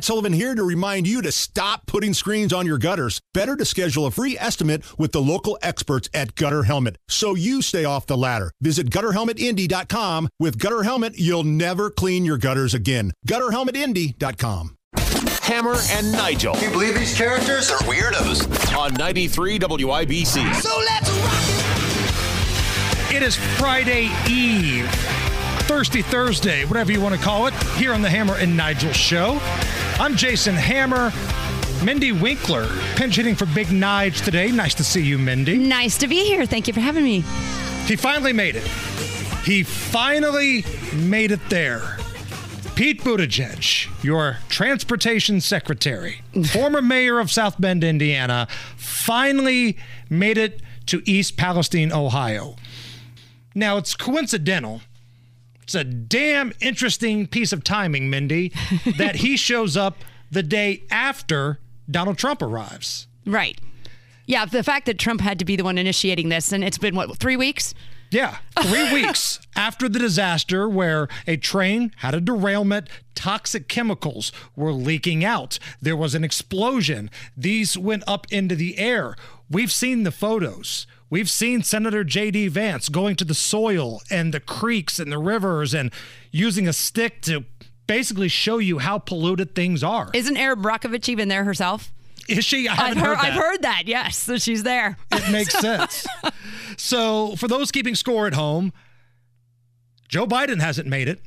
Matt Sullivan here to remind you to stop putting screens on your gutters. Better to schedule a free estimate with the local experts at Gutter Helmet so you stay off the ladder. Visit gutterhelmetindy.com. With Gutter Helmet, you'll never clean your gutters again. Gutterhelmetindy.com. Hammer and Nigel. Can you believe these characters are weirdos? On 93 WIBC. So let's rock it! It is Friday Eve. Thirsty Thursday, whatever you want to call it, here on the Hammer and Nigel show. I'm Jason Hammer. Mindy Winkler, pinch hitting for Big Nige today. Nice to see you, Mindy. Nice to be here. Thank you for having me. He finally made it. He finally made it there. Pete Buttigieg, your transportation secretary, former mayor of South Bend, Indiana, finally made it to East Palestine, Ohio. Now, it's coincidental. It's a damn interesting piece of timing, Mindy, that he shows up the day after Donald Trump arrives. Right. Yeah, the fact that Trump had to be the one initiating this, and it's been, what, three weeks? Yeah, three weeks after the disaster where a train had a derailment, toxic chemicals were leaking out. There was an explosion. These went up into the air. We've seen the photos. We've seen Senator J.D. Vance going to the soil and the creeks and the rivers and using a stick to basically show you how polluted things are. Isn't Erin Brockovich even there herself? Is she? I have heard, heard. I've heard that. Yes, so she's there. It makes sense. so, for those keeping score at home, Joe Biden hasn't made it.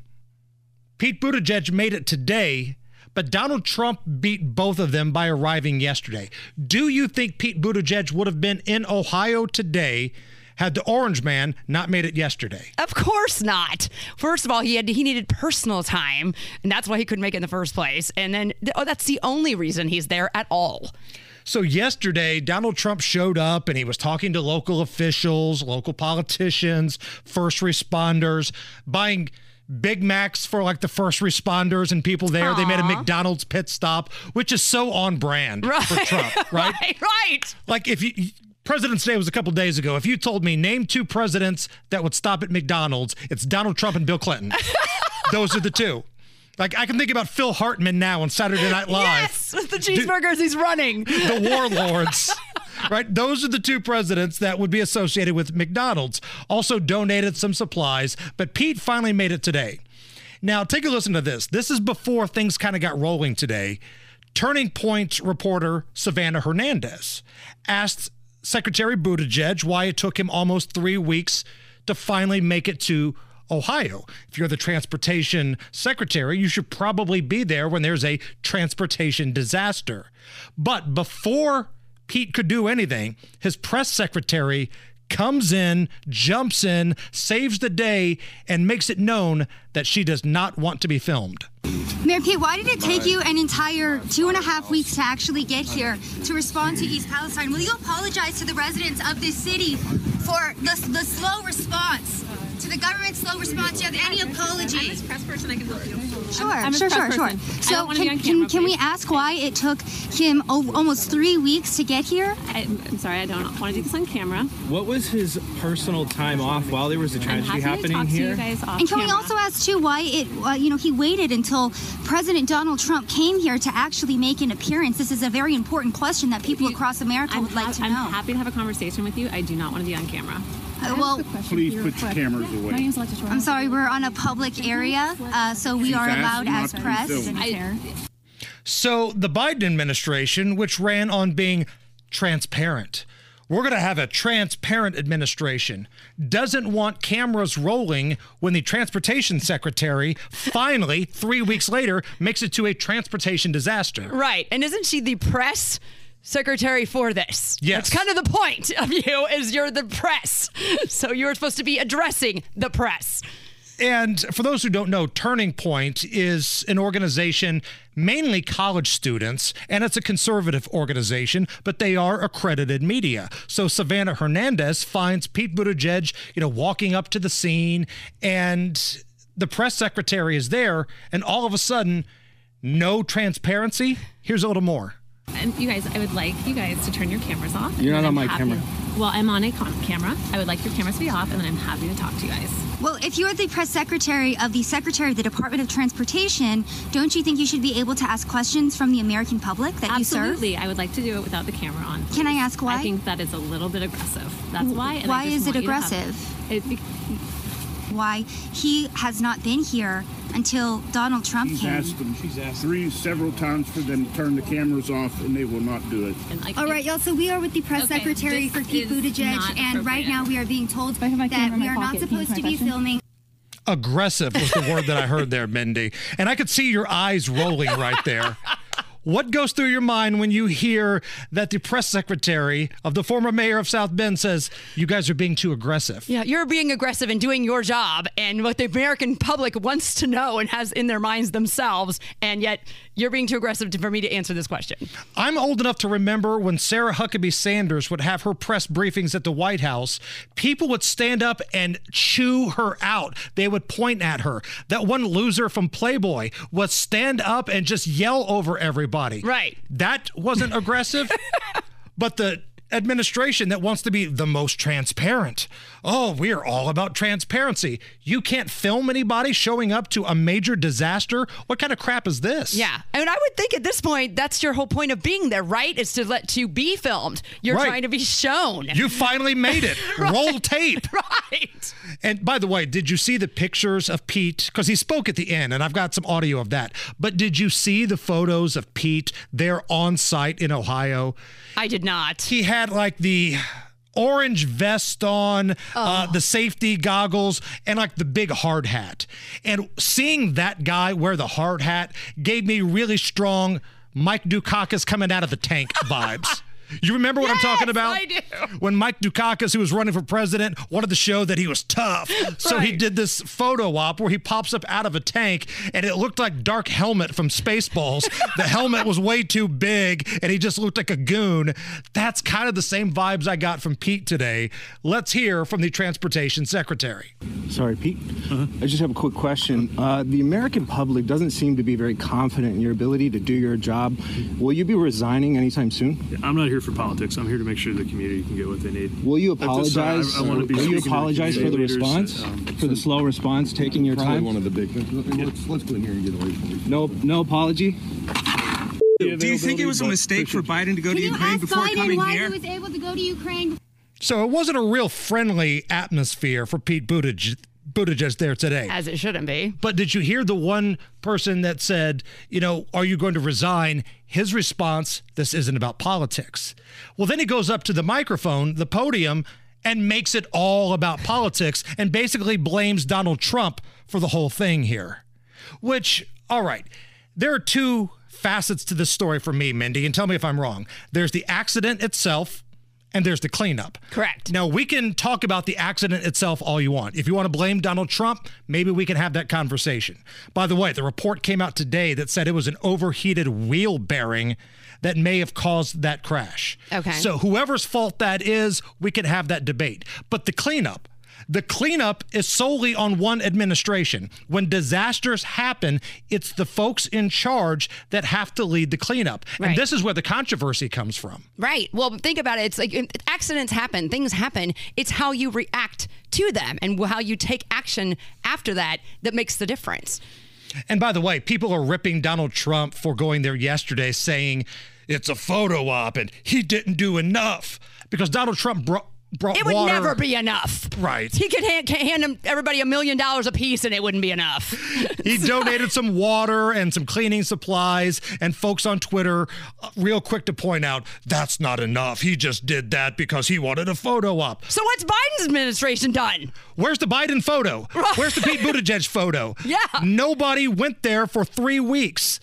Pete Buttigieg made it today, but Donald Trump beat both of them by arriving yesterday. Do you think Pete Buttigieg would have been in Ohio today? had the orange man not made it yesterday? Of course not. First of all, he had he needed personal time, and that's why he couldn't make it in the first place. And then oh, that's the only reason he's there at all. So yesterday, Donald Trump showed up and he was talking to local officials, local politicians, first responders, buying Big Macs for like the first responders and people there. Aww. They made a McDonald's pit stop, which is so on brand right. for Trump, right? right? Right. Like if you President's Day was a couple days ago. If you told me name two presidents that would stop at McDonald's, it's Donald Trump and Bill Clinton. Those are the two. Like I can think about Phil Hartman now on Saturday Night Live. Yes, with the cheeseburgers he's running. The warlords. right? Those are the two presidents that would be associated with McDonald's. Also donated some supplies, but Pete finally made it today. Now, take a listen to this. This is before things kind of got rolling today. Turning Point reporter Savannah Hernandez asked Secretary Buttigieg why it took him almost three weeks to finally make it to Ohio. If you're the transportation secretary, you should probably be there when there's a transportation disaster. But before Pete could do anything, his press secretary comes in, jumps in, saves the day, and makes it known that she does not want to be filmed. Mayor Pete, why did it take you an entire two and a half weeks to actually get here to respond to East Palestine? Will you apologize to the residents of this city for the, the slow response? To the government's slow response, do you have any apology? I'm a press person, I can help you. Sure, I'm, I'm sure, sure, sure. So can, camera, can, can we ask why it took him almost three weeks to get here? I, am sorry, I don't want to do this on camera. What was his personal time off while there was a tragedy happening here? and can camera. we also ask too why it, uh, you know, he waited until President Donald Trump came here to actually make an appearance? This is a very important question that people you, across America I'm would like to I'm know. I'm happy to have a conversation with you. I do not want to be on camera. Uh, well, please put your cameras away. My name's Alexis I'm sorry, we're on a public area, uh, so we She's are allowed as press. So the Biden administration, which ran on being transparent, we're going to have a transparent administration, doesn't want cameras rolling when the transportation secretary finally, three weeks later, makes it to a transportation disaster. Right. And isn't she the press? Secretary for this. Yes. That's kind of the point of you is you're the press. So you're supposed to be addressing the press. And for those who don't know, Turning Point is an organization mainly college students, and it's a conservative organization, but they are accredited media. So Savannah Hernandez finds Pete Buttigieg, you know, walking up to the scene, and the press secretary is there, and all of a sudden, no transparency. Here's a little more. And you guys, I would like you guys to turn your cameras off. You're not on I'm my happy- camera. Well, I'm on a com- camera. I would like your cameras to be off, and then I'm happy to talk to you guys. Well, if you're the press secretary of the Secretary of the Department of Transportation, don't you think you should be able to ask questions from the American public that you serve? Absolutely, I would like to do it without the camera on. Can I ask why? I think that is a little bit aggressive. That's why. And Why is it want have- aggressive? It, be- Why he has not been here until Donald Trump She's came. asked them three several times for them to turn the cameras off, and they will not do it. and like, All right, y'all. So we are with the press Okay, secretary for Pete Buttigieg, and right now we are being told I have my that we are not pocket. Can you supposed to be question? filming. Aggressive was the word that I heard there, Mindy. And I could see your eyes rolling right there. What goes through your mind when you hear that the press secretary of the former mayor of South Bend says, you guys are being too aggressive? Yeah, you're being aggressive and doing your job and what the American public wants to know and has in their minds themselves, and yet you're being too aggressive to, for me to answer this question. I'm old enough to remember when Sarah Huckabee Sanders would have her press briefings at the White House, people would stand up and chew her out. They would point at her. That one loser from Playboy would stand up and just yell over everybody. Right. That wasn't aggressive, but the administration that wants to be the most transparent. Oh, we're all about transparency. You can't film anybody showing up to a major disaster. What kind of crap is this? Yeah. I mean, I would think at this point, that's your whole point of being there, right? Is to let you be filmed. You're Right. trying to be shown. You finally made it. Roll tape. right. And by the way, did you see the pictures of Pete? Because he spoke at the end, and I've got some audio of that. But did you see the photos of Pete there on site in Ohio? I did not. He had like the orange vest on, uh, the safety goggles, and like the big hard hat. And seeing that guy wear the hard hat gave me really strong Mike Dukakis coming out of the tank vibes. You remember what I'm talking about? I do. When Mike Dukakis, who was running for president, wanted to show that he was tough. So he did this photo op where he pops up out of a tank and it looked like Dark Helmet from Spaceballs. the helmet was way too big and he just looked like a goon. That's kind of the same vibes I got from Pete today. Let's hear from the transportation secretary. Sorry, Pete. I just have a quick question. Uh, the American public doesn't seem to be very confident in your ability to do your job. Will you be resigning anytime soon? I'm not here for politics. I'm here to make sure the community can get what they need. Will you At this I- apologize? I, want to be Will you apologize for the community leaders, response? um, for the slow response, taking your Probably time? one of the big things. Let's, let's go in here and get away from it. No, no apology. Do you think it was a mistake for Biden to go to Can you Ukraine ask before Biden coming why here? he was able to go to Ukraine? So it wasn't a real friendly atmosphere for Pete Buttigieg, Buttigieg there today. As it shouldn't be. But did you hear the one person that said, you know, are you going to resign? His response, this isn't about politics. Well, then he goes up to the microphone, the podium, and makes it all about politics and basically blames Donald Trump for the whole thing here. Which, all right, there are two facets to this story for me, Mindy, and tell me if I'm wrong. There's the accident itself, and there's the cleanup. Correct. Now, we can talk about the accident itself all you want. If you want to blame Donald Trump, maybe we can have that conversation. By the way, the report came out today that said it was an overheated wheel bearing that may have caused that crash. Okay. So, whoever's fault that is, we can have that debate. But the cleanup, the cleanup is solely on one administration. When disasters happen, it's the folks in charge that have to lead the cleanup. Right. And this is where the controversy comes from. Right. Well, think about it. It's like accidents happen, things happen. It's how you react to them and how you take action after that that makes the difference. And by the way, people are ripping Donald Trump for going there yesterday saying it's a photo op and he didn't do enough because Donald Trump brought brought It would water. never be enough. Right. He could hand, hand everybody a million dollars a piece and it wouldn't be enough. He donated some water and some cleaning supplies, and folks on Twitter, uh, real quick to point out, that's not enough. He just did that because he wanted a photo op. So what's Biden's administration done? Where's the Biden photo? Where's the Pete Buttigieg photo? Yeah. Nobody went there for three weeks.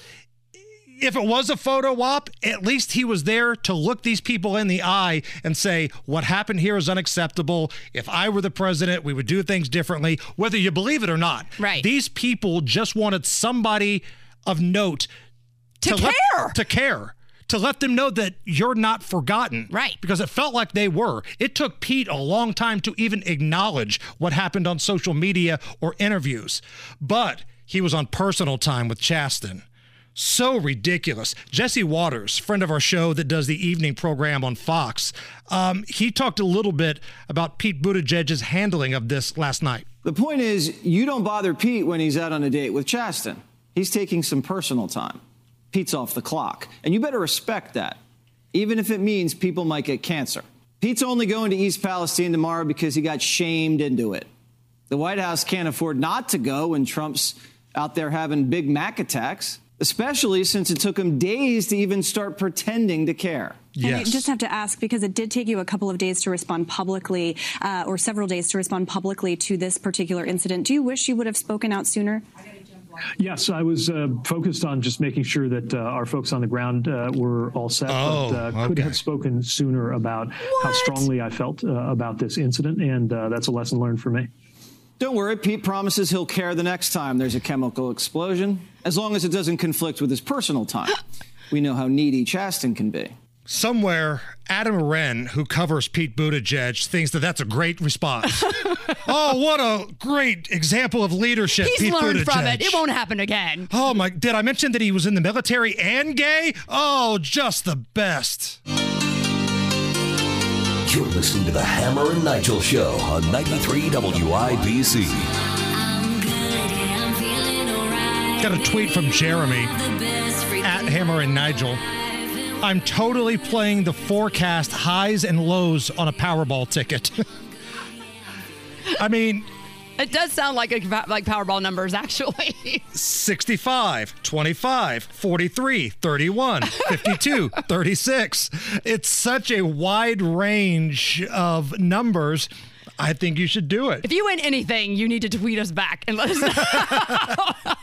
If it was a photo op, at least he was there to look these people in the eye and say, What happened here is unacceptable. If I were the president, we would do things differently, whether you believe it or not. Right. These people just wanted somebody of note To let- care. to care. To let them know that you're not forgotten. Right. Because it felt like they were. It took Pete a long time to even acknowledge what happened on social media or interviews. But he was on personal time with Chasten. So ridiculous. Jesse Watters, friend of our show that does the evening program on Fox, um, he talked a little bit about Pete Buttigieg's handling of this last night. The point is, you don't bother Pete when he's out on a date with Chasten. He's taking some personal time. Pete's off the clock. And you better respect that, even if it means people might get cancer. Pete's only going to East Palestine tomorrow because he got shamed into it. The White House can't afford not to go when Trump's out there having Big Mac attacks, especially since it took him days to even start pretending to care. And I just have to ask because it did take you a couple of days to respond publicly, uh, or several days to respond publicly to this particular incident. Do you wish you would have spoken out sooner? Yes, I was uh, focused on just making sure that uh, our folks on the ground uh, were all set. Oh, but, uh, could have spoken sooner about how strongly I felt uh, about this incident, and uh, that's a lesson learned for me. Don't worry, Pete promises he'll care the next time there's a chemical explosion, as long as it doesn't conflict with his personal time. we know how needy Chasten can be. Somewhere, Adam Wren, who covers Pete Buttigieg, thinks that that's a great response. oh, what a great example of leadership, He's Pete learned Buttigieg. from it. It won't happen again. Oh my! Did I mention that he was in the military and gay? Oh, just the best. You're listening to the Hammer and Nigel Show on 93 WIBC. Got a tweet from Jeremy at Hammer and Nigel. I'm totally playing the forecast highs and lows on a Powerball ticket. I mean, It does sound like a, like Powerball numbers, actually. 65, 25, 43, 31, 52, 36. It's such a wide range of numbers. I think you should do it. if you win anything, you need to tweet us back and let us know.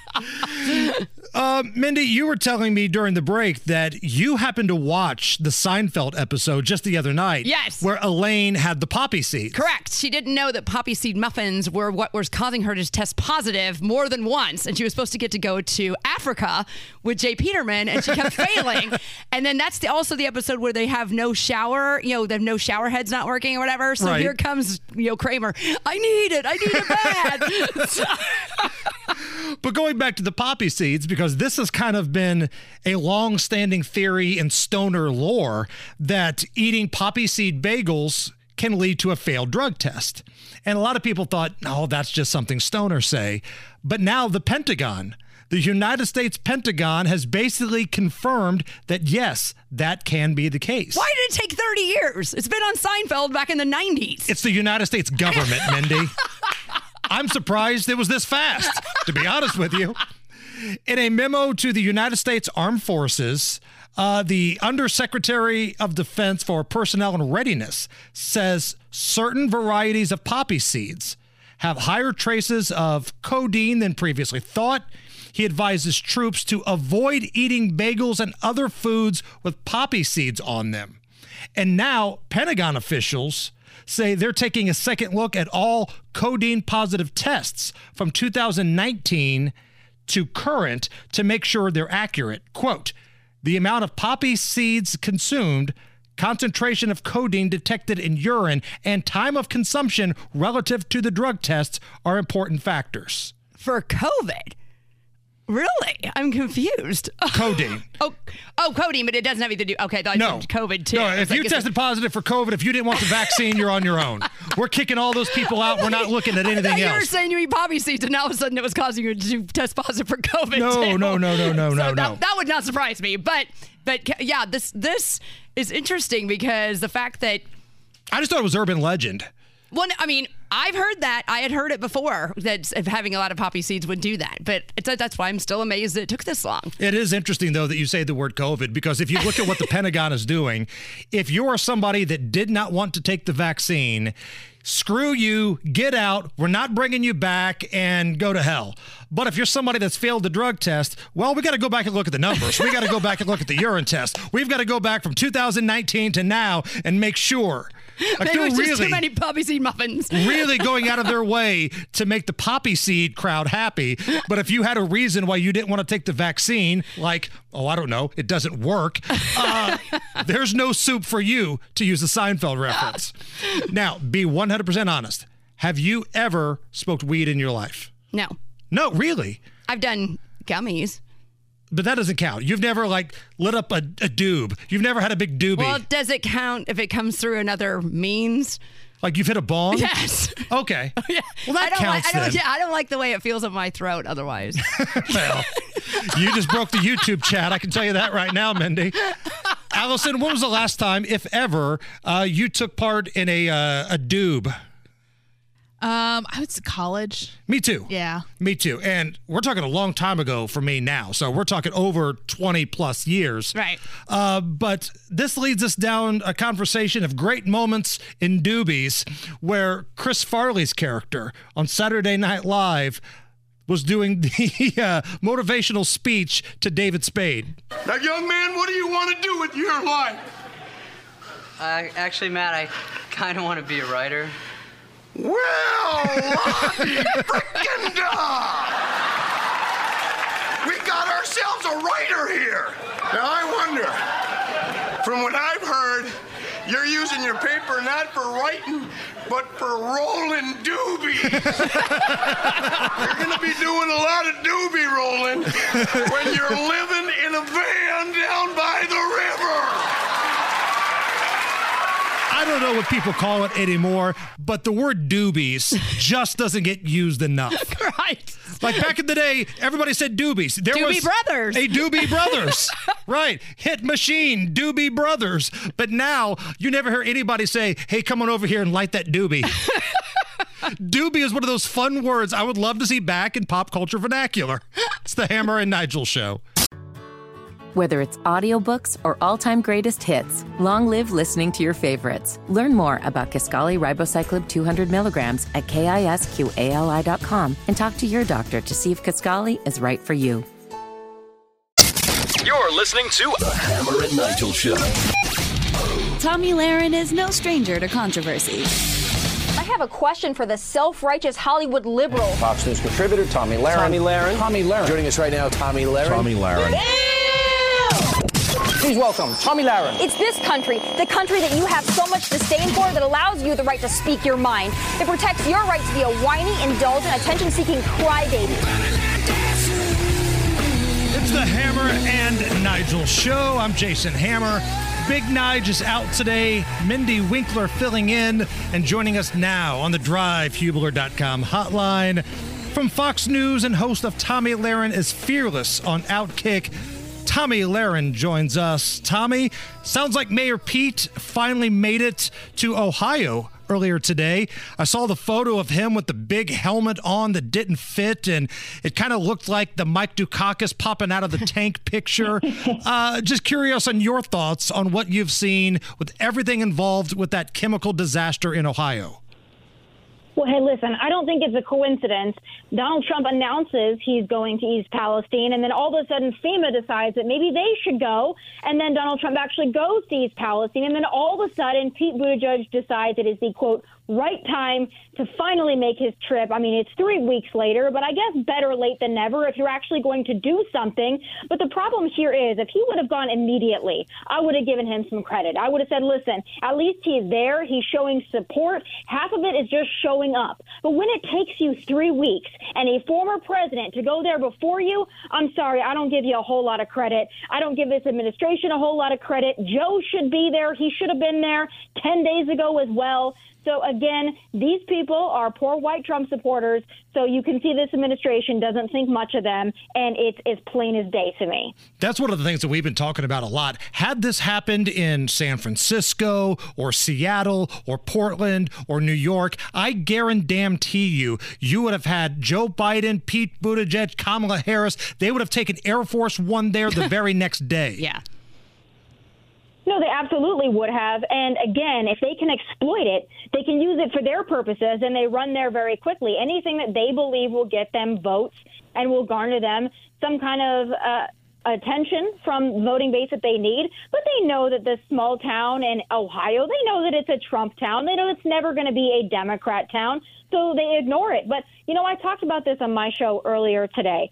Uh, Mindy, you were telling me during the break that you happened to watch the Seinfeld episode just the other night. Yes. Where Elaine had the poppy seed. Correct. She didn't know that poppy seed muffins were what was causing her to test positive more than once. And she was supposed to get to go to Africa with J. Peterman, and she kept failing. And then that's the, also the episode where they have no shower, you know, they have no shower heads not working or whatever. So Right. here comes, you Kramer. I need it. I need it bad. But going back to the poppy seeds, because this has kind of been a long standing theory in stoner lore that eating poppy seed bagels can lead to a failed drug test. And a lot of people thought, no, that's just something stoners say. But now the Pentagon, the United States Pentagon, has basically confirmed that yes, that can be the case. Why did it take 30 years? It's been on Seinfeld back in the 90s. It's the United States government, Mindy. I'm surprised it was this fast, to be honest with you. In a memo to the United States Armed Forces, uh, the Undersecretary of Defense for Personnel and Readiness says certain varieties of poppy seeds have higher traces of codeine than previously thought. He advises troops to avoid eating bagels and other foods with poppy seeds on them. And now, Pentagon officials say they're taking a second look at all codeine positive tests from 2019 to current to make sure they're accurate. Quote, the amount of poppy seeds consumed, concentration of codeine detected in urine, and time of consumption relative to the drug tests are important factors. For COVID? Really? I'm confused. Codeine. Oh, oh, codeine, but it doesn't have anything to do. Okay, I thought No. COVID too. No, if like, you tested positive for COVID, if you didn't want the vaccine, you're on your own. We're kicking all those people out. We're not looking at anything thought you were saying you eat poppy seeds, and now all of a sudden it was causing you to test positive for COVID. No, too. no, no, no, no, So no, that, no. That would not surprise me. But, but yeah, this this is interesting because the fact that I just thought it was urban legend. Well, I mean, I've heard that. I had heard it before that having a lot of poppy seeds would do that. But it's, that's why I'm still amazed that it took this long. It is interesting, though, that you say the word COVID because if you look at what the Pentagon is doing, if you are somebody that did not want to take the vaccine, screw you, get out, we're not bringing you back, and go to hell. But if you're somebody that's failed the drug test, well, we got to go back and look at the numbers. We got to go back and look at the urine test. We've got to go back from 2019 to now and make sure. Like, Maybe it was just too many poppy seed muffins. really going out of their way to make the poppy seed crowd happy. But if you had a reason why you didn't want to take the vaccine, like, oh, I don't know, it doesn't work, uh, there's no soup for you, to use the Seinfeld reference. Now, be 100% honest. Have you ever smoked weed in your life? No, No, really? I've done gummies. But that doesn't count. You've never like lit up a, a doob. You've never had a big doobie. Well, does it count if it comes through another means? like you've hit a bong. Yes. Okay. yeah. Well, that I don't counts like, I don't, yeah, I don't like the way it feels in my throat otherwise. well, you just broke the YouTube chat. I can tell you that right now, Mindy. Allison, when was the last time, if ever, uh, you took part in a uh, a doob? Um, I would say college. Me too. Yeah. Me too. And we're talking a long time ago for me now. So we're talking over 20 plus years. Right. Uh, but this leads us down a conversation of great moments in doobies where Chris Farley's character on Saturday Night Live was doing the uh, motivational speech to David Spade. Now, young man, what do you want to do with your life? Uh, actually, Matt, I kind of want to be a writer. Well, frickin' da! We got ourselves a writer here. Now, I wonder, from what I've heard, you're using your paper not for writing, but for rolling doobies. you're to be doing a lot of doobie rolling when you're living in a van down by the river. I don't know what people call it anymore, but the word doobies just doesn't get used enough. right. Like back in the day, everybody said doobies. There Doobie was Brothers. A Doobie Brothers. right. Hit machine, Doobie Brothers. But now you never hear anybody say, hey, come on over here and light that doobie. doobie is one of those fun words I would love to see back in pop culture vernacular. It's the Hammer and Nigel show. Whether it's audiobooks or all-time greatest hits, long live listening to your favorites. Learn more about Kisqali Ribociclib 200 milligrams at kisqali.com and talk to your doctor to see if Kisqali is right for you. You're listening to The Hammer and Nigel Show. Tomi Lahren is no stranger to controversy. I have a question for the self-righteous Hollywood liberal. Fox News contributor Tomi Lahren. Tomi Lahren. Tomi Lahren. Joining us right now, Tomi Lahren. Tomi Lahren. Please welcome Tomi Lahren. It's this country, the country that you have so much disdain for, that allows you the right to speak your mind. It protects your right to be a whiny, indulgent, attention-seeking crybaby. It's the Hammer and Nigel show. I'm Jason Hammer. Big Nige is out today. Mindy Winkler filling in and joining us now on the drivehubler.com hotline. From Fox News and host of Tomi Lahren is fearless on Outkick. Tomi Lahren joins us. Tomi, sounds like Mayor Pete finally made it to Ohio earlier today. I saw the photo of him with the big helmet on that didn't fit, and it kind of looked like the Mike Dukakis popping out of the tank picture. Uh, just curious on your thoughts on what you've seen with everything involved with that chemical disaster in Ohio. Well, hey, listen, I don't think it's a coincidence. Donald Trump announces he's going to East Palestine, and then all of a sudden FEMA decides that maybe they should go, and then Donald Trump actually goes to East Palestine, and then all of a sudden Pete Buttigieg decides it is the quote right time to finally make his trip. I mean, it's three weeks later, but I guess better late than never if you're actually going to do something. But the problem here is if he would have gone immediately, I would have given him some credit. I would have said, listen, at least he's there. He's showing support. Half of it is just showing up. But when it takes you three weeks and a former president to go there before you, I'm sorry, I don't give you a whole lot of credit. I don't give this administration a whole lot of credit. Joe should be there. He should have been there 10 days ago as well. So again, these people are poor white Trump supporters. So you can see this administration doesn't think much of them, and it's as plain as day to me. That's one of the things that we've been talking about a lot. Had this happened in San Francisco or Seattle or Portland or New York, I guarantee you, you would have had Joe Biden, Pete Buttigieg, Kamala Harris. They would have taken Air Force One there the very next day. Yeah. No, they absolutely would have. And again, if they can exploit it, they can use it for their purposes and they run there very quickly. Anything that they believe will get them votes and will garner them some kind of uh, attention from voting base that they need. But they know that this small town in Ohio, they know that it's a Trump town. They know it's never going to be a Democrat town. So they ignore it. But, you know, I talked about this on my show earlier today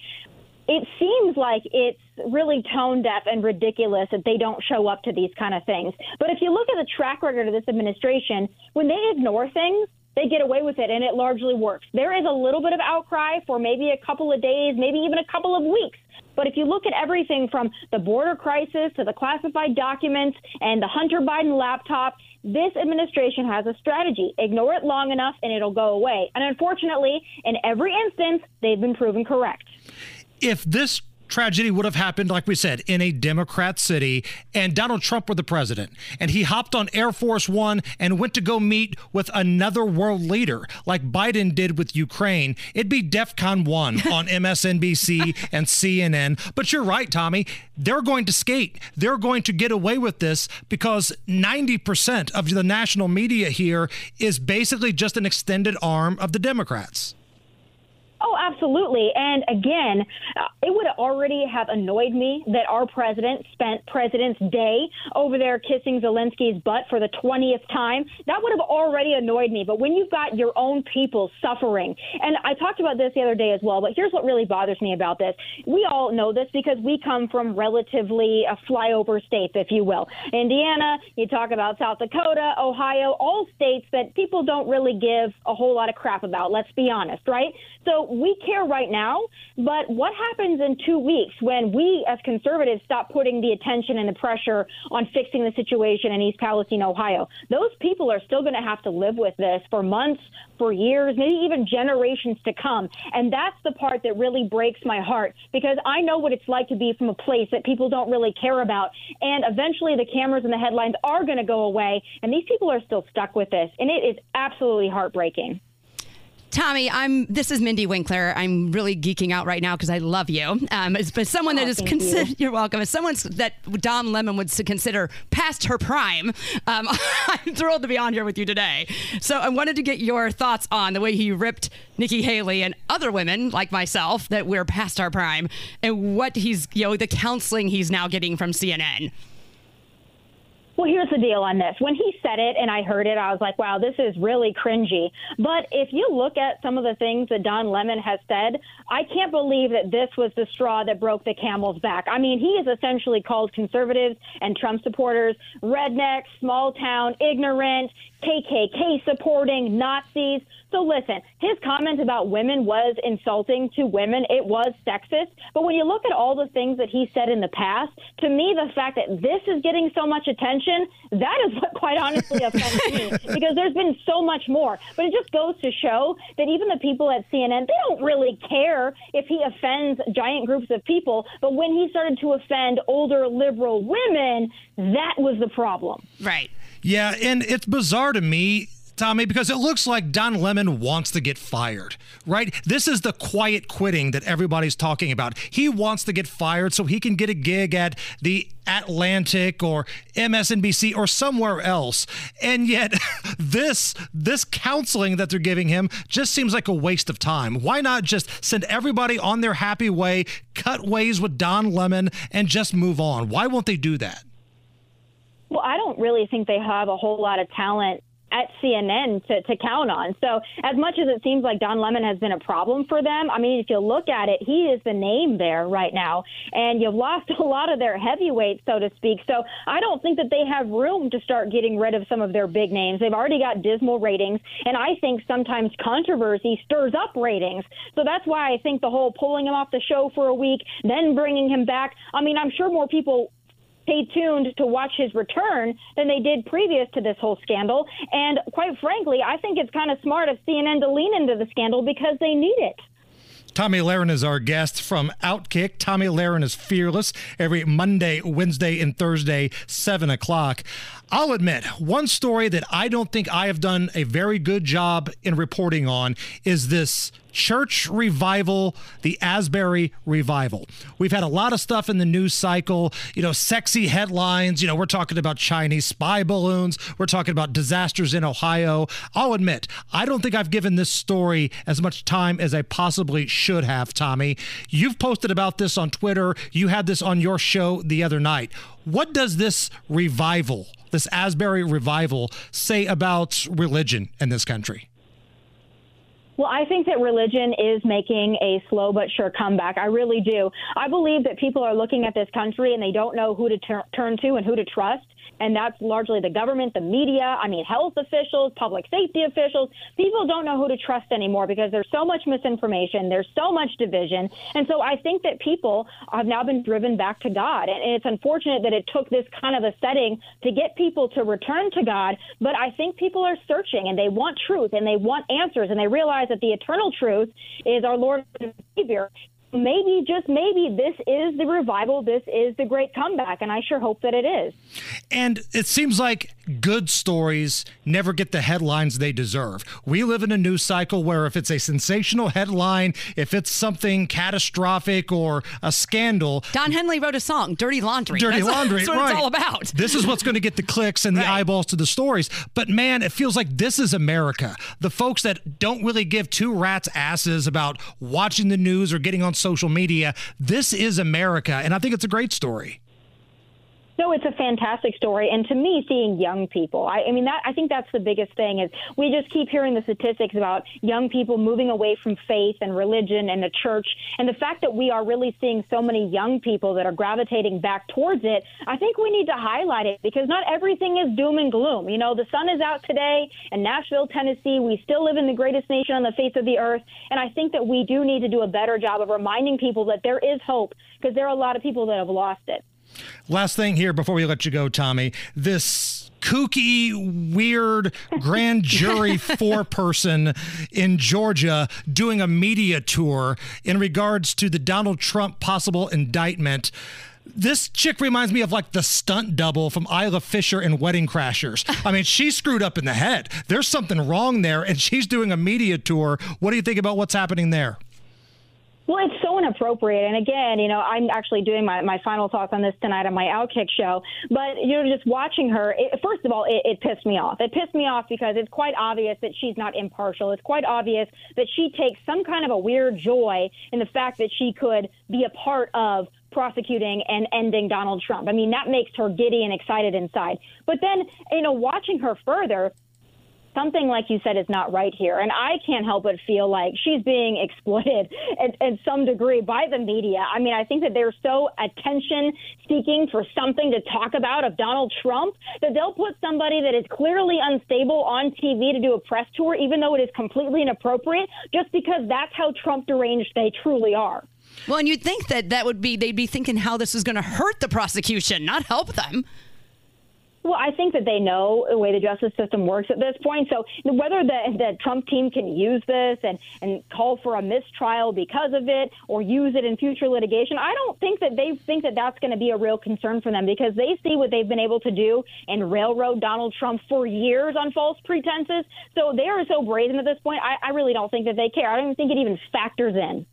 it seems like it's really tone deaf and ridiculous that they don't show up to these kind of things. But if you look at the track record of this administration, when they ignore things, they get away with it and it largely works. There is a little bit of outcry for maybe a couple of days, maybe even a couple of weeks. But if you look at everything from the border crisis to the classified documents and the Hunter Biden laptop, this administration has a strategy. Ignore it long enough and it'll go away. And unfortunately, in every instance, they've been proven correct. If this tragedy would have happened, like we said, in a Democrat city, and Donald Trump were the president, and he hopped on Air Force One and went to go meet with another world leader, like Biden did with Ukraine, it'd be DEFCON 1 on MSNBC and CNN. But you're right, Tomi. They're going to skate. They're going to get away with this because 90% of the national media here is basically just an extended arm of the Democrats. Oh, absolutely. And again, uh, it would already have annoyed me that our president spent President's Day over there kissing Zelensky's butt for the 20th time. That would have already annoyed me. But when you've got your own people suffering, and I talked about this the other day as well, but here's what really bothers me about this. We all know this because we come from relatively uh, flyover states, if you will. Indiana, you talk about South Dakota, Ohio, all states that people don't really give a whole lot of crap about, let's be honest, right? So we care right now, but what happens in two weeks when we as conservatives stop putting the attention and the pressure on fixing the situation in East Palestine, Ohio? Those people are still going to have to live with this for months, for years, maybe even generations to come. And that's the part that really breaks my heart because I know what it's like to be from a place that people don't really care about. And eventually the cameras and the headlines are going to go away, and these people are still stuck with this. And it is absolutely heartbreaking. Tomi, I'm. This is Mindy Winkler. I'm really geeking out right now because I love you. Um, as, as someone that is consider, you. you're welcome. As someone that Don Lemon would consider past her prime, um, I'm thrilled to be on here with you today. So I wanted to get your thoughts on the way he ripped Nikki Haley and other women like myself that we're past our prime, and what he's, you know, the counseling he's now getting from CNN. Well, here's the deal on this. When he said it and I heard it, I was like, wow, this is really cringy. But if you look at some of the things that Don Lemon has said, I can't believe that this was the straw that broke the camel's back. I mean, he has essentially called conservatives and Trump supporters rednecks, small town, ignorant, KKK supporting, Nazis. So listen, his comment about women was insulting to women. It was sexist. But when you look at all the things that he said in the past, to me, the fact that this is getting so much attention, that is what quite honestly offends me because there's been so much more. But it just goes to show that even the people at CNN, they don't really care if he offends giant groups of people. But when he started to offend older liberal women, that was the problem. Right. Yeah, and it's bizarre to me. Tomi, because it looks like Don Lemon wants to get fired, right? This is the quiet quitting that everybody's talking about. He wants to get fired so he can get a gig at the Atlantic or MSNBC or somewhere else. And yet this this counseling that they're giving him just seems like a waste of time. Why not just send everybody on their happy way, cut ways with Don Lemon and just move on? Why won't they do that? Well, I don't really think they have a whole lot of talent at CNN to, to count on. So, as much as it seems like Don Lemon has been a problem for them, I mean, if you look at it, he is the name there right now. And you've lost a lot of their heavyweights, so to speak. So, I don't think that they have room to start getting rid of some of their big names. They've already got dismal ratings. And I think sometimes controversy stirs up ratings. So, that's why I think the whole pulling him off the show for a week, then bringing him back, I mean, I'm sure more people stay tuned to watch his return than they did previous to this whole scandal. And quite frankly, I think it's kind of smart of CNN to lean into the scandal because they need it. Tomi Lahren is our guest from Outkick. Tomi Lahren is fearless every Monday, Wednesday, and Thursday, 7 o'clock. I'll admit, one story that I don't think I have done a very good job in reporting on is this church revival, the Asbury revival. We've had a lot of stuff in the news cycle, you know, sexy headlines. You know, we're talking about Chinese spy balloons, we're talking about disasters in Ohio. I'll admit, I don't think I've given this story as much time as I possibly should have, Tomi. You've posted about this on Twitter, you had this on your show the other night. What does this revival, this Asbury revival, say about religion in this country? Well, I think that religion is making a slow but sure comeback. I really do. I believe that people are looking at this country and they don't know who to tur- turn to and who to trust. And that's largely the government, the media, I mean, health officials, public safety officials. People don't know who to trust anymore because there's so much misinformation, there's so much division. And so I think that people have now been driven back to God. And it's unfortunate that it took this kind of a setting to get people to return to God. But I think people are searching and they want truth and they want answers and they realize that the eternal truth is our Lord and Savior maybe, just maybe, this is the revival. This is the great comeback. And I sure hope that it is. And it seems like good stories never get the headlines they deserve. We live in a news cycle where if it's a sensational headline, if it's something catastrophic or a scandal. Don Henley wrote a song, Dirty Laundry. Dirty that's, Laundry, That's what right. it's all about. This is what's going to get the clicks and the eyeballs to the stories. But man, it feels like this is America. The folks that don't really give two rats' asses about watching the news or getting on social media. This is America. And I think it's a great story. No, it's a fantastic story, and to me, seeing young people, I, I mean, that I think that's the biggest thing is we just keep hearing the statistics about young people moving away from faith and religion and the church, and the fact that we are really seeing so many young people that are gravitating back towards it. I think we need to highlight it because not everything is doom and gloom. You know, the sun is out today in Nashville, Tennessee. We still live in the greatest nation on the face of the earth, and I think that we do need to do a better job of reminding people that there is hope because there are a lot of people that have lost it. Last thing here before we let you go, Tomi. This kooky, weird grand jury four person in Georgia doing a media tour in regards to the Donald Trump possible indictment. This chick reminds me of like the stunt double from Isla Fisher in Wedding Crashers. I mean, she's screwed up in the head. There's something wrong there, and she's doing a media tour. What do you think about what's happening there? Well, it's so inappropriate. And again, you know, I'm actually doing my, my final thoughts on this tonight on my Outkick show. But, you know, just watching her, it, first of all, it, it pissed me off. It pissed me off because it's quite obvious that she's not impartial. It's quite obvious that she takes some kind of a weird joy in the fact that she could be a part of prosecuting and ending Donald Trump. I mean, that makes her giddy and excited inside. But then, you know, watching her further, something like you said is not right here. And I can't help but feel like she's being exploited at, at some degree by the media. I mean, I think that they're so attention seeking for something to talk about of Donald Trump that they'll put somebody that is clearly unstable on TV to do a press tour, even though it is completely inappropriate, just because that's how Trump deranged they truly are. Well, and you'd think that that would be, they'd be thinking how this is going to hurt the prosecution, not help them. Well, I think that they know the way the justice system works at this point. So whether the, the Trump team can use this and, and call for a mistrial because of it or use it in future litigation, I don't think that they think that that's going to be a real concern for them because they see what they've been able to do and railroad Donald Trump for years on false pretenses. So they are so brazen at this point. I, I really don't think that they care. I don't even think it even factors in.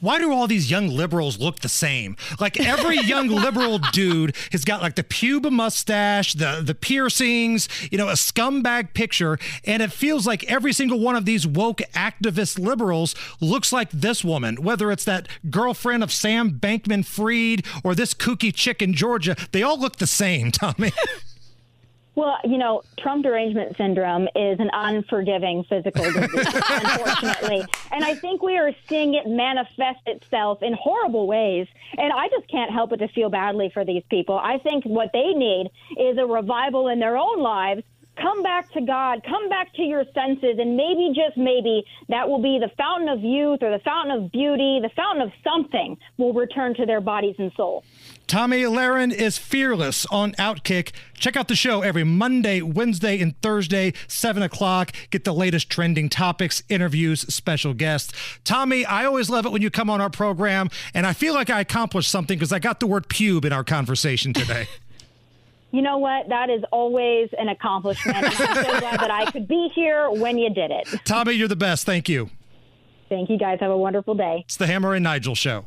Why do all these young liberals look the same? Like every young liberal dude has got like the pube mustache, the the piercings, you know, a scumbag picture, and it feels like every single one of these woke activist liberals looks like this woman. Whether it's that girlfriend of Sam Bankman-Fried or this kooky chick in Georgia, they all look the same, Tomi. Well, you know, Trump derangement syndrome is an unforgiving physical disease, unfortunately. And I think we are seeing it manifest itself in horrible ways. And I just can't help but to feel badly for these people. I think what they need is a revival in their own lives. Come back to God, come back to your senses, and maybe, just maybe, that will be the fountain of youth or the fountain of beauty, the fountain of something will return to their bodies and soul. Tomi Lahren is fearless on Outkick. Check out the show every Monday, Wednesday, and Thursday, 7 o'clock. Get the latest trending topics, interviews, special guests. Tomi, I always love it when you come on our program, and I feel like I accomplished something because I got the word pube in our conversation today. You know what? That is always an accomplishment. And I'm so glad that I could be here when you did it. Tomi, you're the best. Thank you. Thank you guys. Have a wonderful day. It's the Hammer and Nigel Show.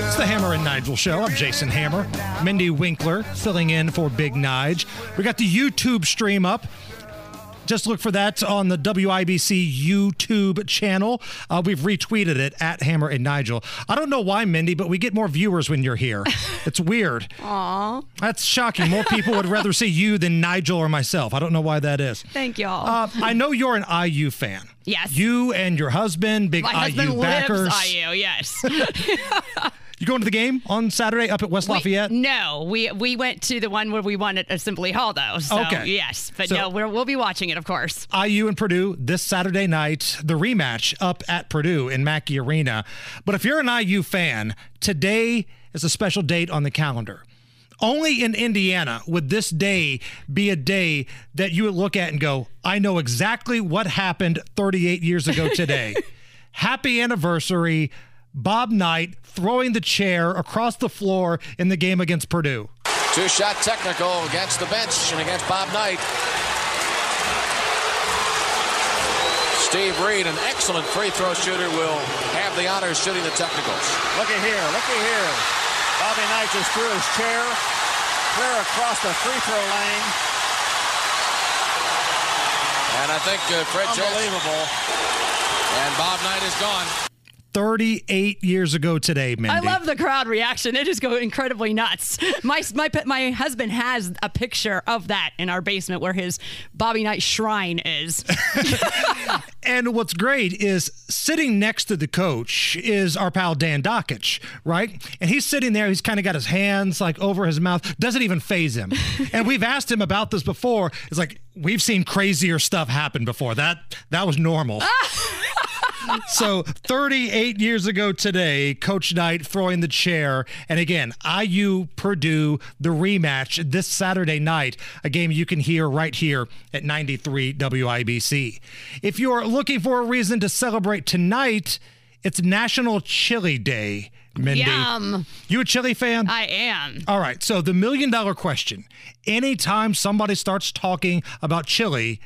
It's the Hammer and Nigel show. I'm Jason Hammer. Mindy Winkler filling in for Big Nige. We got the YouTube stream up. Just look for that on the WIBC YouTube channel. Uh, we've retweeted it at Hammer and Nigel. I don't know why, Mindy, but we get more viewers when you're here. It's weird. Aw. That's shocking. More people would rather see you than Nigel or myself. I don't know why that is. Thank y'all. Uh, I know you're an IU fan. Yes. You and your husband, big My IU husband backers. lives IU, yes. You going to the game on Saturday up at West Lafayette? no, we we went to the one where we won at Assembly Hall, though. So, Okay. yes. But So- no, we're, we'll be watching it, of course. IU and Purdue this Saturday night, the rematch up at Purdue in Mackey Arena. But if you're an IU fan, today is a special date on the calendar. Only in Indiana would this day be a day that you would look at and go, I know exactly what happened 38 years ago today. Happy anniversary, Bob Knight throwing the chair across the floor in the game against Purdue. Two shot technical against the bench and against Bob Knight. Steve Reid, an excellent free throw shooter, will have the honor of shooting the technicals. Look at here, look at here. Bobby Knight just threw his chair clear across the free throw lane. And I think uh, Fred Jess- Unbelievable. and Bob Knight is gone. 38 years ago today, Mindy. I love the crowd reaction. It just go incredibly nuts. My my my husband has a picture of that in our basement where his Bobby Knight shrine is. And what's great is sitting next to the coach is our pal Dan Dakich, right? And he's sitting there, he's kind of got his hands like over his mouth, doesn't even phase him. and we've asked him about this before. It's like, we've seen crazier stuff happen before. That that was normal. so 38 years ago today, Coach Knight throwing the chair. And again, IU Purdue, the rematch this Saturday night, a game you can hear right here at 93 WIBC. If you're looking for a reason to celebrate tonight, it's National Chili Day, Mindy. Yum. You a chili fan? I am. All right. So the million dollar question anytime somebody starts talking about chili,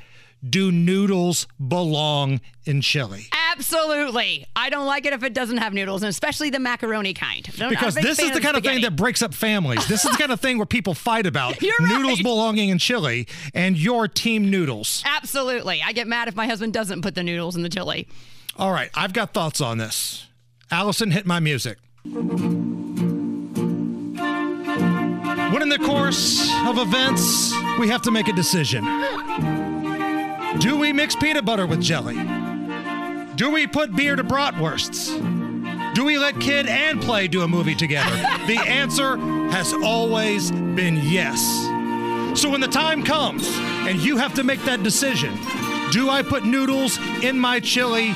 do noodles belong in chili? Absolutely. I don't like it if it doesn't have noodles, and especially the macaroni kind. Not Because this is the kind of thing that breaks up families. This is the kind of thing where people fight about noodles belonging in chili and your team noodles. Absolutely. I get mad if my husband doesn't put the noodles in the chili. All right, I've got thoughts on this. Allison, hit my music. When in the course of events, we have to make a decision. Do we mix peanut butter with jelly? Do we put beer to bratwursts? Do we let kid and play do a movie together? the answer has always been yes. So when the time comes and you have to make that decision, do I put noodles in my chili?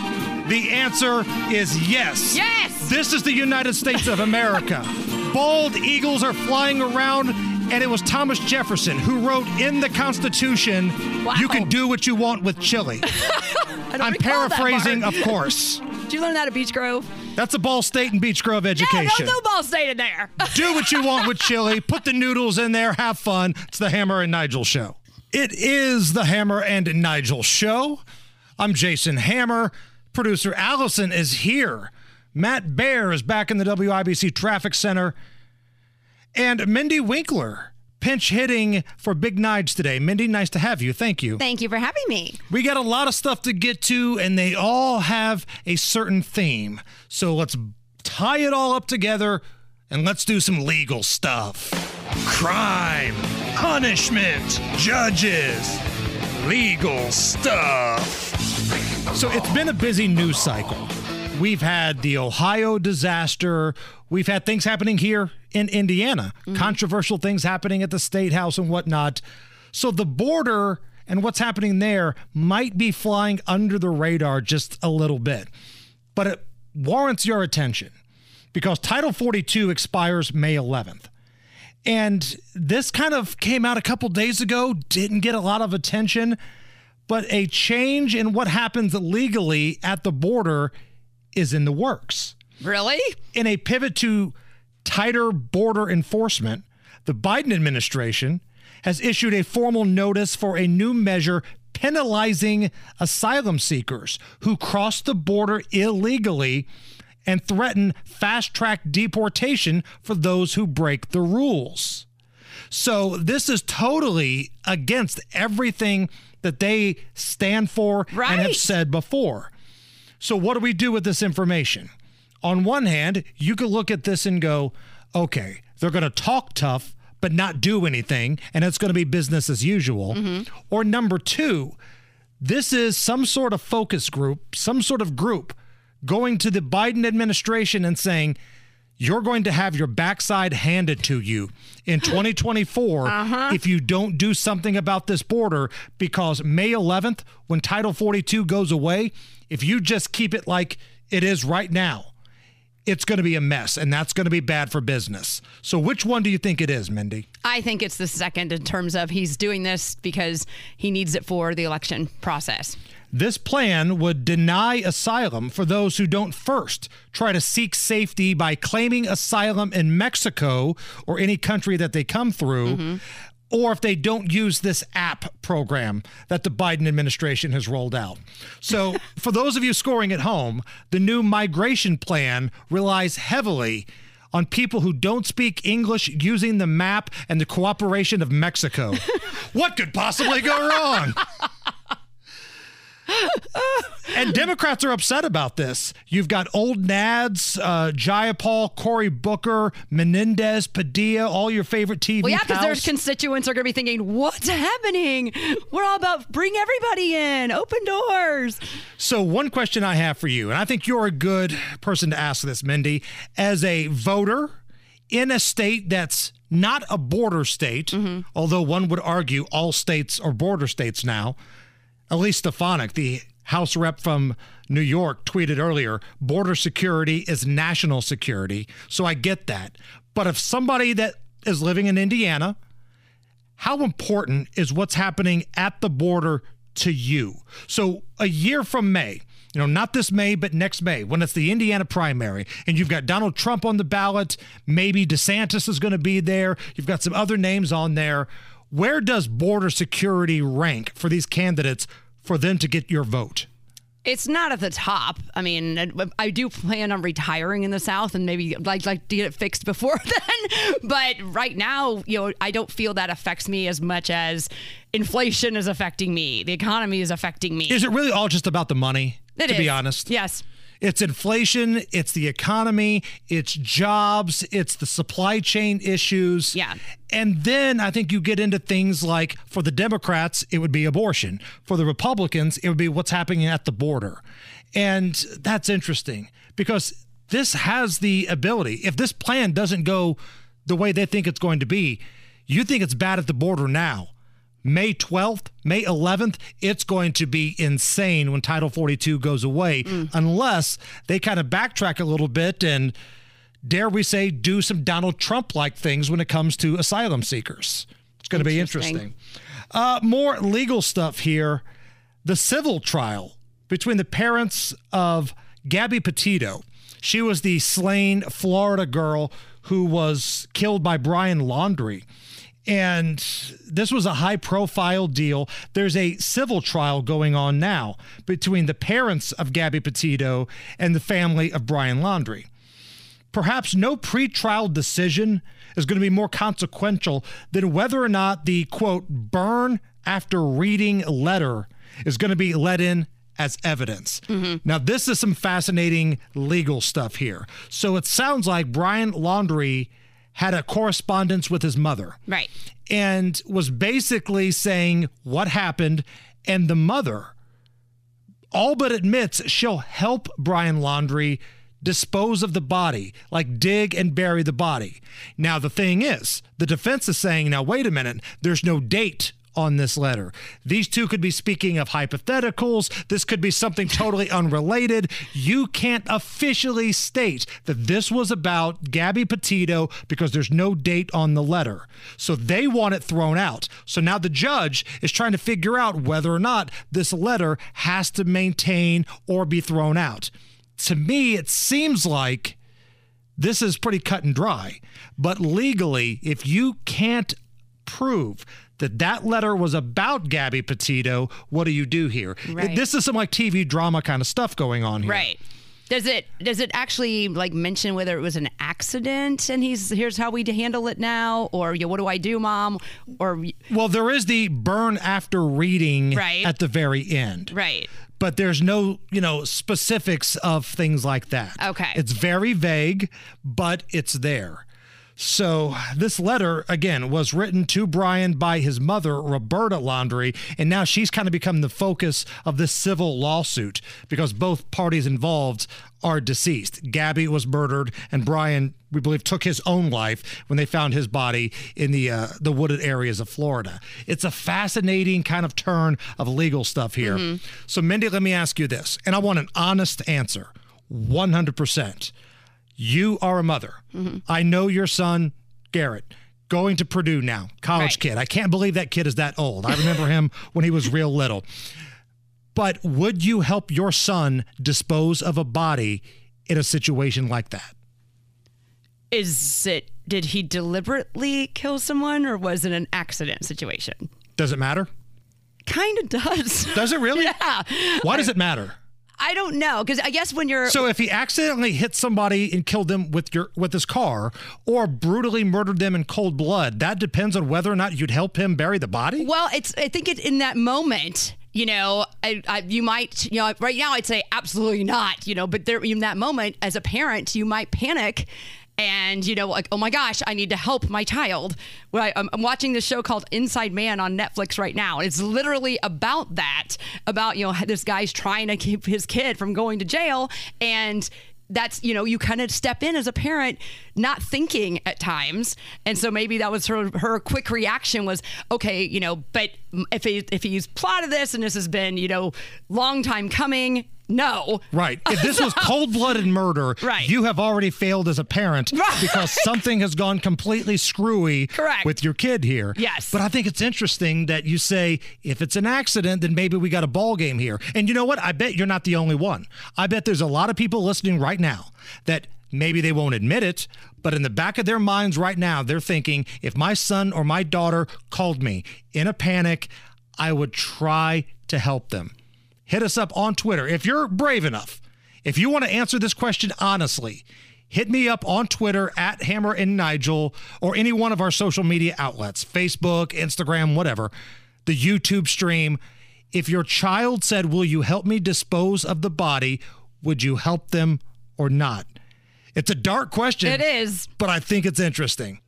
The answer is yes. Yes! This is the United States of America. Bald eagles are flying around, and it was Thomas Jefferson who wrote in the Constitution, you can do what you want with chili. I'm paraphrasing, of course. Did you learn that at Beech Grove? That's a Ball State and Beech Grove Yeah, education. no, no ball State in there. Do what you want with chili. Put the noodles in there. Have fun. It's the Hammer and Nigel show. It is the Hammer and Nigel show. I'm Jason Hammer. Producer Allison is here. Matt Bear is back in the WIBC Traffic Center. And Mindy Winkler pinch hitting for Big Nige today. Mindy, nice to have you. Thank you. Thank you for having me. We got a lot of stuff to get to, and they all have a certain theme. So let's tie it all up together and let's do some legal stuff. Crime, punishment, judges, legal stuff. So it's been a busy news cycle. We've had the Ohio disaster. We've had things happening here in Indiana, mm-hmm. controversial things happening at the state house and whatnot. So the border and what's happening there might be flying under the radar just a little bit. But it warrants your attention because Title 42 expires May 11th. And this kind of came out a couple days ago, didn't get a lot of attention, but a change in what happens legally at the border is in the works. Really? In a pivot to tighter border enforcement, the Biden administration has issued a formal notice for a new measure penalizing asylum seekers who cross the border illegally and threaten fast track deportation for those who break the rules. So this is totally against everything that they stand for and have said before. So what do we do with this information? On one hand, you could look at this and go, okay, they're going to talk tough but not do anything and it's going to be business as usual. Mm-hmm. Or number 2, this is some sort of focus group, some sort of group going to the Biden administration and saying, you're going to have your backside handed to you in 2024 uh-huh. if you don't do something about this border because May 11th, when Title 42 goes away, if you just keep it like it is right now, it's going to be a mess and that's going to be bad for business. So, which one do you think it is, Mindy? I think it's the second in terms of he's doing this because he needs it for the election process. This plan would deny asylum for those who don't first try to seek safety by claiming asylum in Mexico or any country that they come through, mm-hmm. or if they don't use this app program that the Biden administration has rolled out. So, for those of you scoring at home, the new migration plan relies heavily on people who don't speak English using the map and the cooperation of Mexico. what could possibly go wrong? and Democrats are upset about this. You've got old Nads, uh, Jayapal, Cory Booker, Menendez, Padilla, all your favorite TV Well, yeah, because their constituents are going to be thinking, "What's happening? We're all about bring everybody in, open doors." So, one question I have for you, and I think you're a good person to ask this, Mindy, as a voter in a state that's not a border state, although one would argue all states are border states now. Elise Stefanik, the House rep from New York, tweeted earlier border security is national security. So I get that. But if somebody that is living in Indiana, how important is what's happening at the border to you? So a year from May, you know, not this May, but next May, when it's the Indiana primary, and you've got Donald Trump on the ballot, maybe DeSantis is going to be there, you've got some other names on there. Where does border security rank for these candidates for them to get your vote? It's not at the top. I mean, I do plan on retiring in the South and maybe like like to get it fixed before then. But right now, you know, I don't feel that affects me as much as inflation is affecting me. The economy is affecting me. Is it really all just about the money? It to be honest. Yes. It's inflation, it's the economy, it's jobs, it's the supply chain issues. Yeah. And then I think you get into things like for the Democrats, it would be abortion. For the Republicans, it would be what's happening at the border. And that's interesting because this has the ability, if this plan doesn't go the way they think it's going to be, you think it's bad at the border now. May 12th, May 11th, it's going to be insane when Title 42 goes away, unless they kind of backtrack a little bit and, dare we say, do some Donald Trump like things when it comes to asylum seekers. It's going to be Interesting. Uh, more legal stuff here. The civil trial between the parents of Gabby Petito. She was the slain Florida girl who was killed by Brian Laundrie. And this was a high profile deal. There's a civil trial going on now between the parents of Gabby Petito and the family of Brian Laundrie. Perhaps no pretrial decision is going to be more consequential than whether or not the quote burn after reading letter is going to be let in as evidence. Mm-hmm. Now, this is some fascinating legal stuff here. So it sounds like Brian Laundrie had a correspondence with his mother Right. and was basically saying what happened. And the mother all but admits she'll help Brian Laundrie dispose of the body, like dig and bury the body. Now, the thing is, the defense is saying, now, wait a minute, there's no date on this letter. These two could be speaking of hypotheticals. This could be something totally unrelated. You can't officially state that this was about Gabby Petito because there's no date on the letter. So they want it thrown out. So now the judge is trying to figure out whether or not this letter has to maintain or be thrown out. To me, it seems like this is pretty cut and dry. But legally, if you can't prove that that letter was about Gabby Petito, what do you do here? Right. This is some like TV drama kind of stuff going on here. Right. Does it does it actually like mention whether it was an accident and he's here's how we handle it now or you know, what do I do, mom? Or Well, there is the burn after reading Right. at the very end. right. But there's no, you know, specifics of things like that. Okay. It's very vague, but it's there. So this letter again was written to Brian by his mother, Roberta Laundrie, and now she's kind of become the focus of this civil lawsuit because both parties involved are deceased. Gabby was murdered, and Brian, we believe, took his own life when they found his body in the uh, the wooded areas of Florida. It's a fascinating kind of turn of legal stuff here. So, Mindy, let me ask you this, and I want an honest answer, one hundred percent. You are a mother. Mm-hmm. I know your son, Garrett, going to Purdue now, college Right. kid. I can't believe that kid is that old. I remember him when he was real little. But would you help your son dispose of a body in a situation like that? Is it did he deliberately kill someone or was it an accident situation? Does it matter? Kind of does. Does it really? yeah. Why does it matter? I don't know because I guess when you're So if he accidentally hit somebody and killed them with your with his car or brutally murdered them in cold blood, that depends on whether or not you'd help him bury the body? Well, it's. I think it in that moment. You know, I, I, you might. You know, right now I'd say absolutely not. You know, but there in that moment, as a parent, you might panic. And you know, like, oh my gosh, I need to help my child. Well, I, I'm, I'm watching this show called Inside Man on Netflix right now. It's literally about that. About you know, this guy's trying to keep his kid from going to jail, and that's you know you kind of step in as a parent not thinking at times and so maybe that was her her quick reaction was okay you know but if he if he's plotted this and this has been you know long time coming no Right. If this was cold blooded murder, Right. you have already failed as a parent because something has gone completely screwy Correct. with your kid here. Yes. But I think it's interesting that you say if it's an accident, then maybe we got a ball game here. And you know what? I bet you're not the only one. I bet there's a lot of people listening right now that maybe they won't admit it, but in the back of their minds right now, they're thinking if my son or my daughter called me in a panic, I would try to help them hit us up on Twitter. If you're brave enough, if you want to answer this question honestly, hit me up on Twitter at Hammer and Nigel or any one of our social media outlets Facebook, Instagram, whatever, the YouTube stream. If your child said, Will you help me dispose of the body? Would you help them or not? It's a dark question. It is. But I think it's interesting.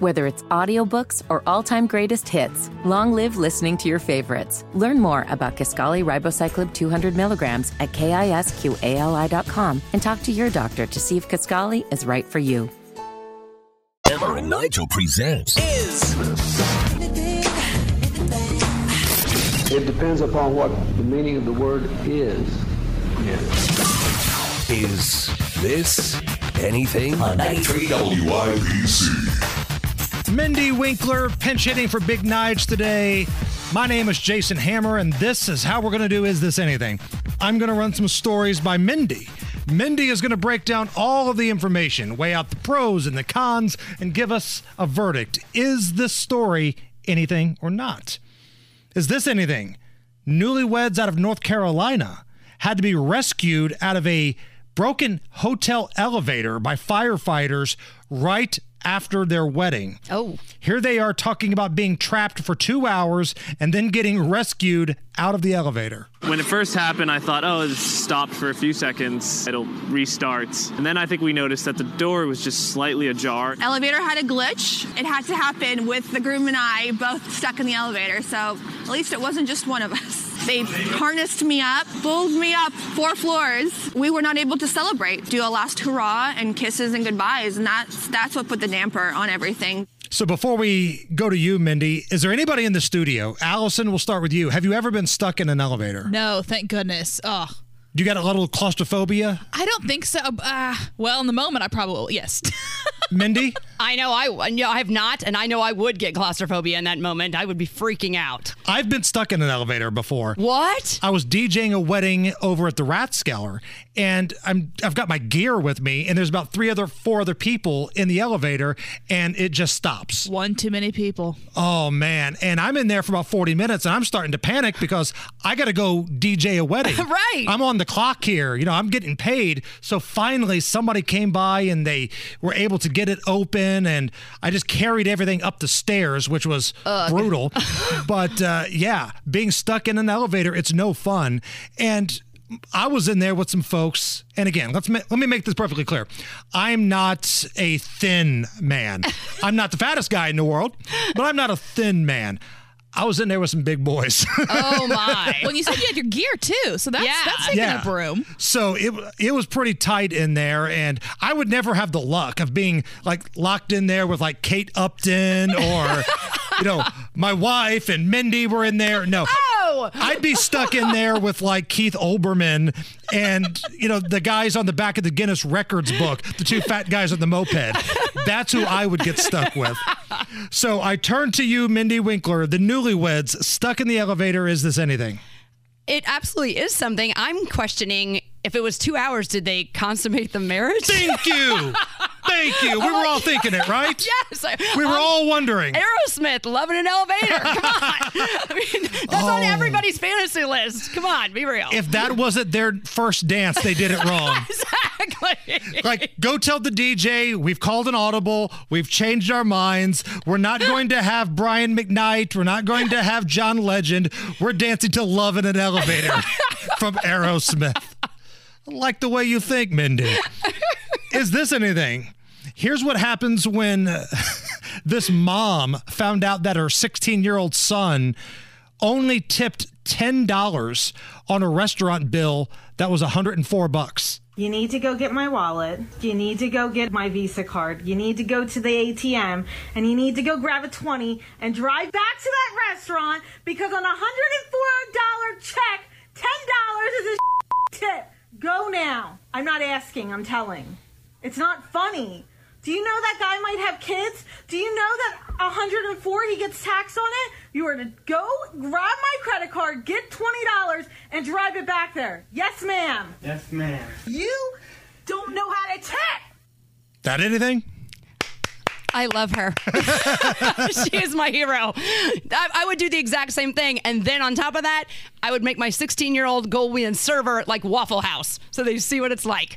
Whether it's audiobooks or all-time greatest hits, long live listening to your favorites. Learn more about Kisqali Ribociclib 200 milligrams at kisqali.com and talk to your doctor to see if Kisqali is right for you. Hammer and Nigel presents is It depends upon what the meaning of the word is. Is This Anything on 93 WIBC. Mindy Winkler pinch hitting for Big Nige today. My name is Jason Hammer, and this is how we're going to do Is This Anything? I'm going to run some stories by Mindy. Mindy is going to break down all of the information, weigh out the pros and the cons, and give us a verdict. Is this story anything or not? Is this anything? Newlyweds out of North Carolina had to be rescued out of a broken hotel elevator by firefighters right after their wedding. Oh. Here they are talking about being trapped for two hours and then getting rescued out of the elevator. When it first happened, I thought, oh, it stopped for a few seconds. It'll restart. And then I think we noticed that the door was just slightly ajar. Elevator had a glitch. It had to happen with the groom and I both stuck in the elevator, so at least it wasn't just one of us. They harnessed me up, pulled me up four floors. We were not able to celebrate, do a last hurrah and kisses and goodbyes, and that's that's what put the damper on everything. So before we go to you, Mindy, is there anybody in the studio? Allison, we'll start with you. Have you ever been stuck in an elevator? No, thank goodness. Oh, Do You got a little claustrophobia? I don't think so. Uh, well, in the moment, I probably will. Yes. Mindy? I know I no, I have not, and I know I would get claustrophobia in that moment. I would be freaking out. I've been stuck in an elevator before. What? I was DJing a wedding over at the Rathskeller, and I'm I've got my gear with me, and there's about three other, four other people in the elevator, and it just stops. One too many people. Oh man! And I'm in there for about 40 minutes, and I'm starting to panic because I got to go DJ a wedding. right. I'm on the clock here. You know, I'm getting paid. So finally, somebody came by and they were able to get it open, and I just carried everything up the stairs, which was Ugh. brutal. but uh, yeah, being stuck in an elevator, it's no fun. And I was in there with some folks, and again, let's ma- let me make this perfectly clear. I'm not a thin man. I'm not the fattest guy in the world, but I'm not a thin man. I was in there with some big boys. Oh my! Well, you said you had your gear too, so that's that's taking Yeah. up room. So it it was pretty tight in there, and I would never have the luck of being like locked in there with like Kate Upton or you know my wife and Mindy were in there. No, Oh! I'd be stuck in there with like Keith Olbermann and you know the guys on the back of the Guinness Records book, the two fat guys on the moped. That's who I would get stuck with. So I turn to you, Mindy Winkler, the newlyweds stuck in the elevator. Is this anything? It absolutely is something. I'm questioning if it was two hours. Did they consummate the marriage? Thank you. Thank you. We were all thinking it, right? Yes. We were Um, all wondering. Aerosmith loving an elevator. Come on. I mean, that's on Oh. everybody's fantasy list. Come on, be real. If that wasn't their first dance, they did it wrong. exactly. Like, go tell the DJ we've called an audible, we've changed our minds. We're not going to have Brian McKnight, we're not going to have John Legend. We're dancing to Love in an Elevator from Aerosmith. I like the way you think, Mindy. Is this anything? Here's what happens when uh, this mom found out that her 16 year old son only tipped $10 on a restaurant bill that was 104 bucks. You need to go get my wallet. You need to go get my Visa card. You need to go to the ATM and you need to go grab a 20 and drive back to that restaurant because on a $104 check, $10 is a tip. Go now. I'm not asking, I'm telling. It's not funny. Do you know that guy might have kids? Do you know that 104 he gets taxed on it? You are to go grab my credit card, get $20 and drive it back there. Yes, ma'am. Yes, ma'am. You don't know how to tip. That anything? I love her. she is my hero. I, I would do the exact same thing. And then on top of that, I would make my 16 year old go and server like Waffle House so they see what it's like.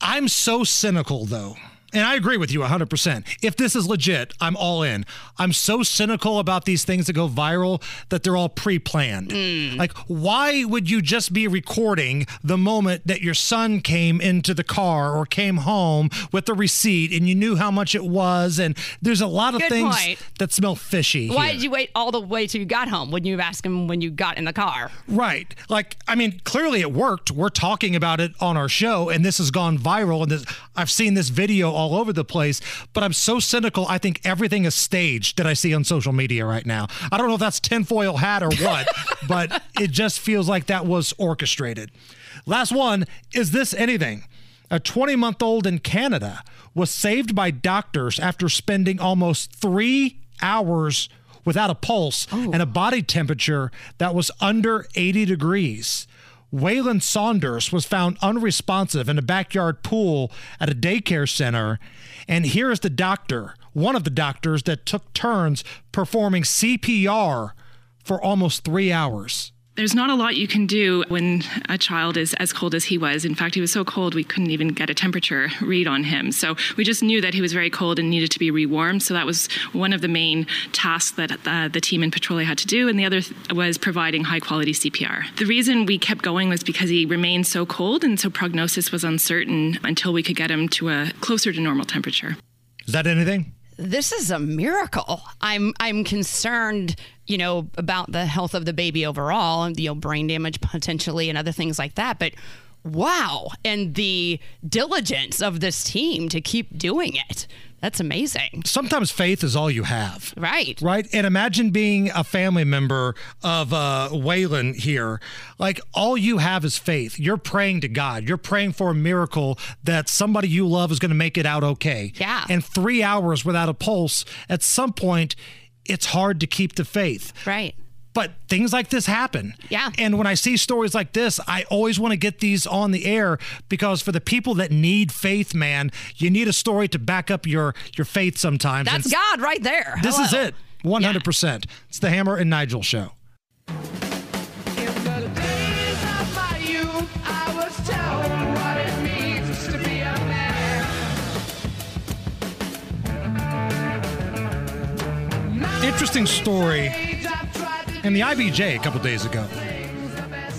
I'm so cynical though. And I agree with you 100%. If this is legit, I'm all in. I'm so cynical about these things that go viral that they're all pre planned. Hmm. Like, why would you just be recording the moment that your son came into the car or came home with the receipt and you knew how much it was? And there's a lot of Good things point. that smell fishy. Why here. did you wait all the way till you got home? Wouldn't you have asked him when you got in the car? Right. Like, I mean, clearly it worked. We're talking about it on our show, and this has gone viral. And this, I've seen this video all over the place, but I'm so cynical. I think everything is staged that I see on social media right now. I don't know if that's tinfoil hat or what, but it just feels like that was orchestrated. Last one is this anything? A 20 month old in Canada was saved by doctors after spending almost three hours without a pulse oh. and a body temperature that was under 80 degrees. Waylon Saunders was found unresponsive in a backyard pool at a daycare center. And here is the doctor, one of the doctors that took turns performing CPR for almost three hours. There's not a lot you can do when a child is as cold as he was. In fact, he was so cold we couldn't even get a temperature read on him. So we just knew that he was very cold and needed to be rewarmed. So that was one of the main tasks that uh, the team in Petrolia had to do. And the other th- was providing high quality CPR. The reason we kept going was because he remained so cold, and so prognosis was uncertain until we could get him to a closer to normal temperature. Is that anything? This is a miracle. I'm I'm concerned, you know, about the health of the baby overall and you know brain damage potentially and other things like that. But wow, and the diligence of this team to keep doing it. That's amazing. Sometimes faith is all you have. Right. Right. And imagine being a family member of uh, Waylon here. Like all you have is faith. You're praying to God. You're praying for a miracle that somebody you love is going to make it out okay. Yeah. And three hours without a pulse, at some point, it's hard to keep the faith. Right. But things like this happen. Yeah. And when I see stories like this, I always want to get these on the air because for the people that need faith, man, you need a story to back up your your faith sometimes. That's And God right there. This is it. 100%. It's the Hammer and Nigel show. Interesting story in the IBJ a couple days ago.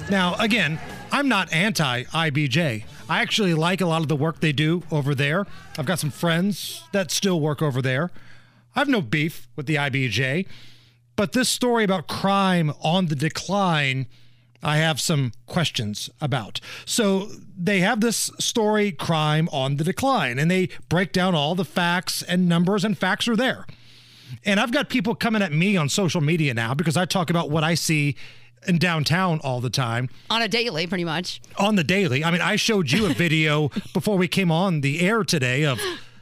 Now, again, I'm not anti IBJ. I actually like a lot of the work they do over there. I've got some friends that still work over there. I have no beef with the IBJ, but this story about crime on the decline, I have some questions about. So they have this story, crime on the decline, and they break down all the facts and numbers, and facts are there. And I've got people coming at me on social media now because I talk about what I see in downtown all the time On a daily, pretty much. on the daily. I mean, I showed you a video before we came on the air today of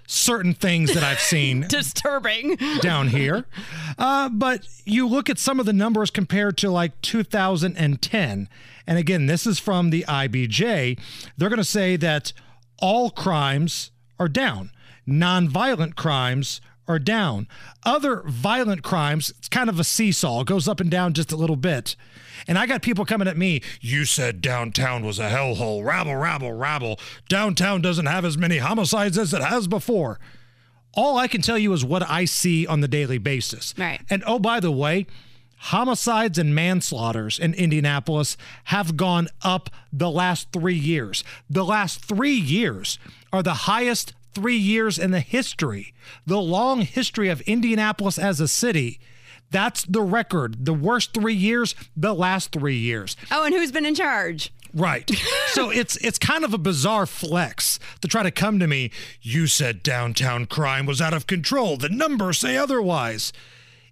certain things that I've seen Disturbing. down here. Uh, but you look at some of the numbers compared to like 2010. And again, this is from the IBJ. They're going to say that all crimes are down, nonviolent crimes are down. Other violent crimes, it's kind of a seesaw, it goes up and down just a little bit. And I got people coming at me, you said downtown was a hellhole. Rabble, rabble, rabble. Downtown doesn't have as many homicides as it has before. All I can tell you is what I see on the daily basis. Right. And oh, by the way, homicides and manslaughters in Indianapolis have gone up the last three years. The last three years are the highest three years in the history, the long history of Indianapolis as a city. That's the record. The worst three years, the last three years. Oh, and who's been in charge? Right. so it's it's kind of a bizarre flex to try to come to me. You said downtown crime was out of control. The numbers say otherwise.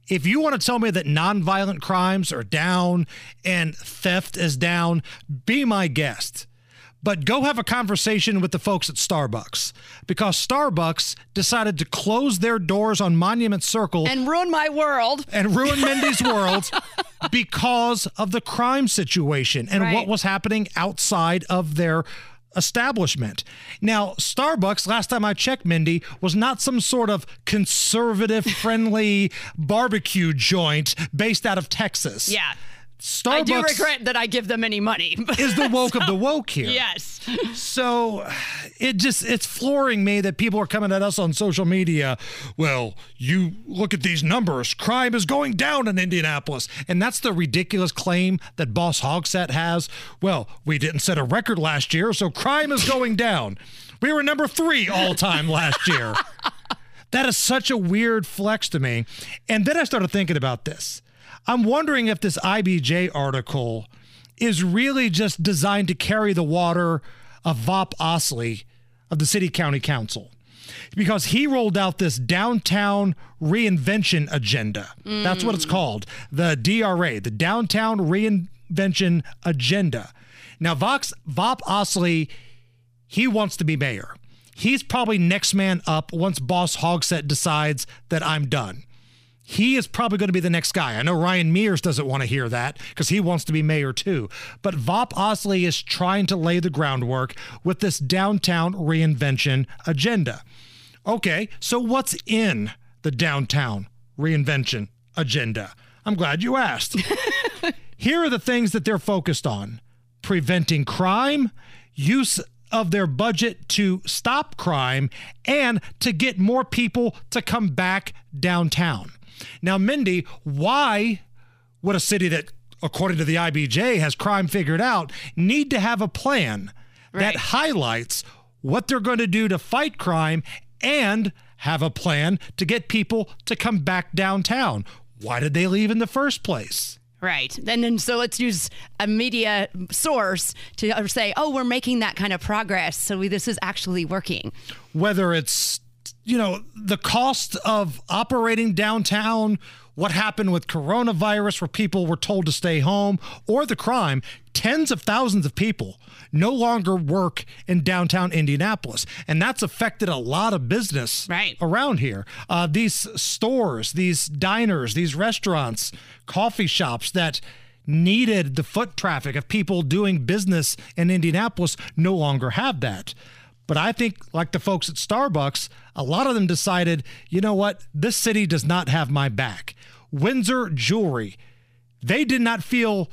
If you want to tell me that nonviolent crimes are down and theft is down, be my guest. But go have a conversation with the folks at Starbucks because Starbucks decided to close their doors on Monument Circle And ruin my world. and ruin Mindy's world because of the crime situation and Right. what was happening outside of their establishment. Now, Starbucks, last time I checked, Mindy, was not some sort of conservative, friendly barbecue joint based out of Texas. Yeah. Starbucks I do regret that I give them any money. is the woke of the woke here. Yes. So it just it's flooring me that people are coming at us on social media. Well, you look at these numbers. Crime is going down in Indianapolis. And that's the ridiculous claim that Boss Hogsett has. Well, we didn't set a record last year, so crime is going down. We were number three all time last year. That is such a weird flex to me. And then I started thinking about this. I'm wondering if this IBJ article is really just designed to carry the water of Vop Osili of the City County Council. Because he rolled out this downtown reinvention agenda. That's what it's mm. called. The DRA, the Downtown Reinvention Agenda. Now, Vox, Vop Osili, he wants to be mayor. He's probably next man up once Boss Hogsett decides that I'm done. He is probably going to be the next guy. I know Ryan Mears doesn't want to hear that because he wants to be mayor too. But Vop Osili is trying to lay the groundwork with this downtown reinvention agenda. Okay, so what's in the downtown reinvention agenda? I'm glad you asked. Here are the things that they're focused on preventing crime, use of their budget to stop crime, and to get more people to come back downtown. Now, Mindy, why would a city that, according to the IBJ, has crime figured out need to have a plan that highlights what they're going to do to fight crime and have a plan to get people to come back downtown? Why did they leave in the first place? Right. And then so let's use a media source to say, oh, we're making that kind of progress. So we, this is actually working. whether it's you know, the cost of operating downtown, what happened with coronavirus, where people were told to stay home, or the crime, tens of thousands of people no longer work in downtown Indianapolis. And that's affected a lot of business right. around here. Uh, these stores, these diners, these restaurants, coffee shops that needed the foot traffic of people doing business in Indianapolis no longer have that. But I think, like the folks at Starbucks, a lot of them decided, you know what? This city does not have my back. Windsor Jewelry, they did not feel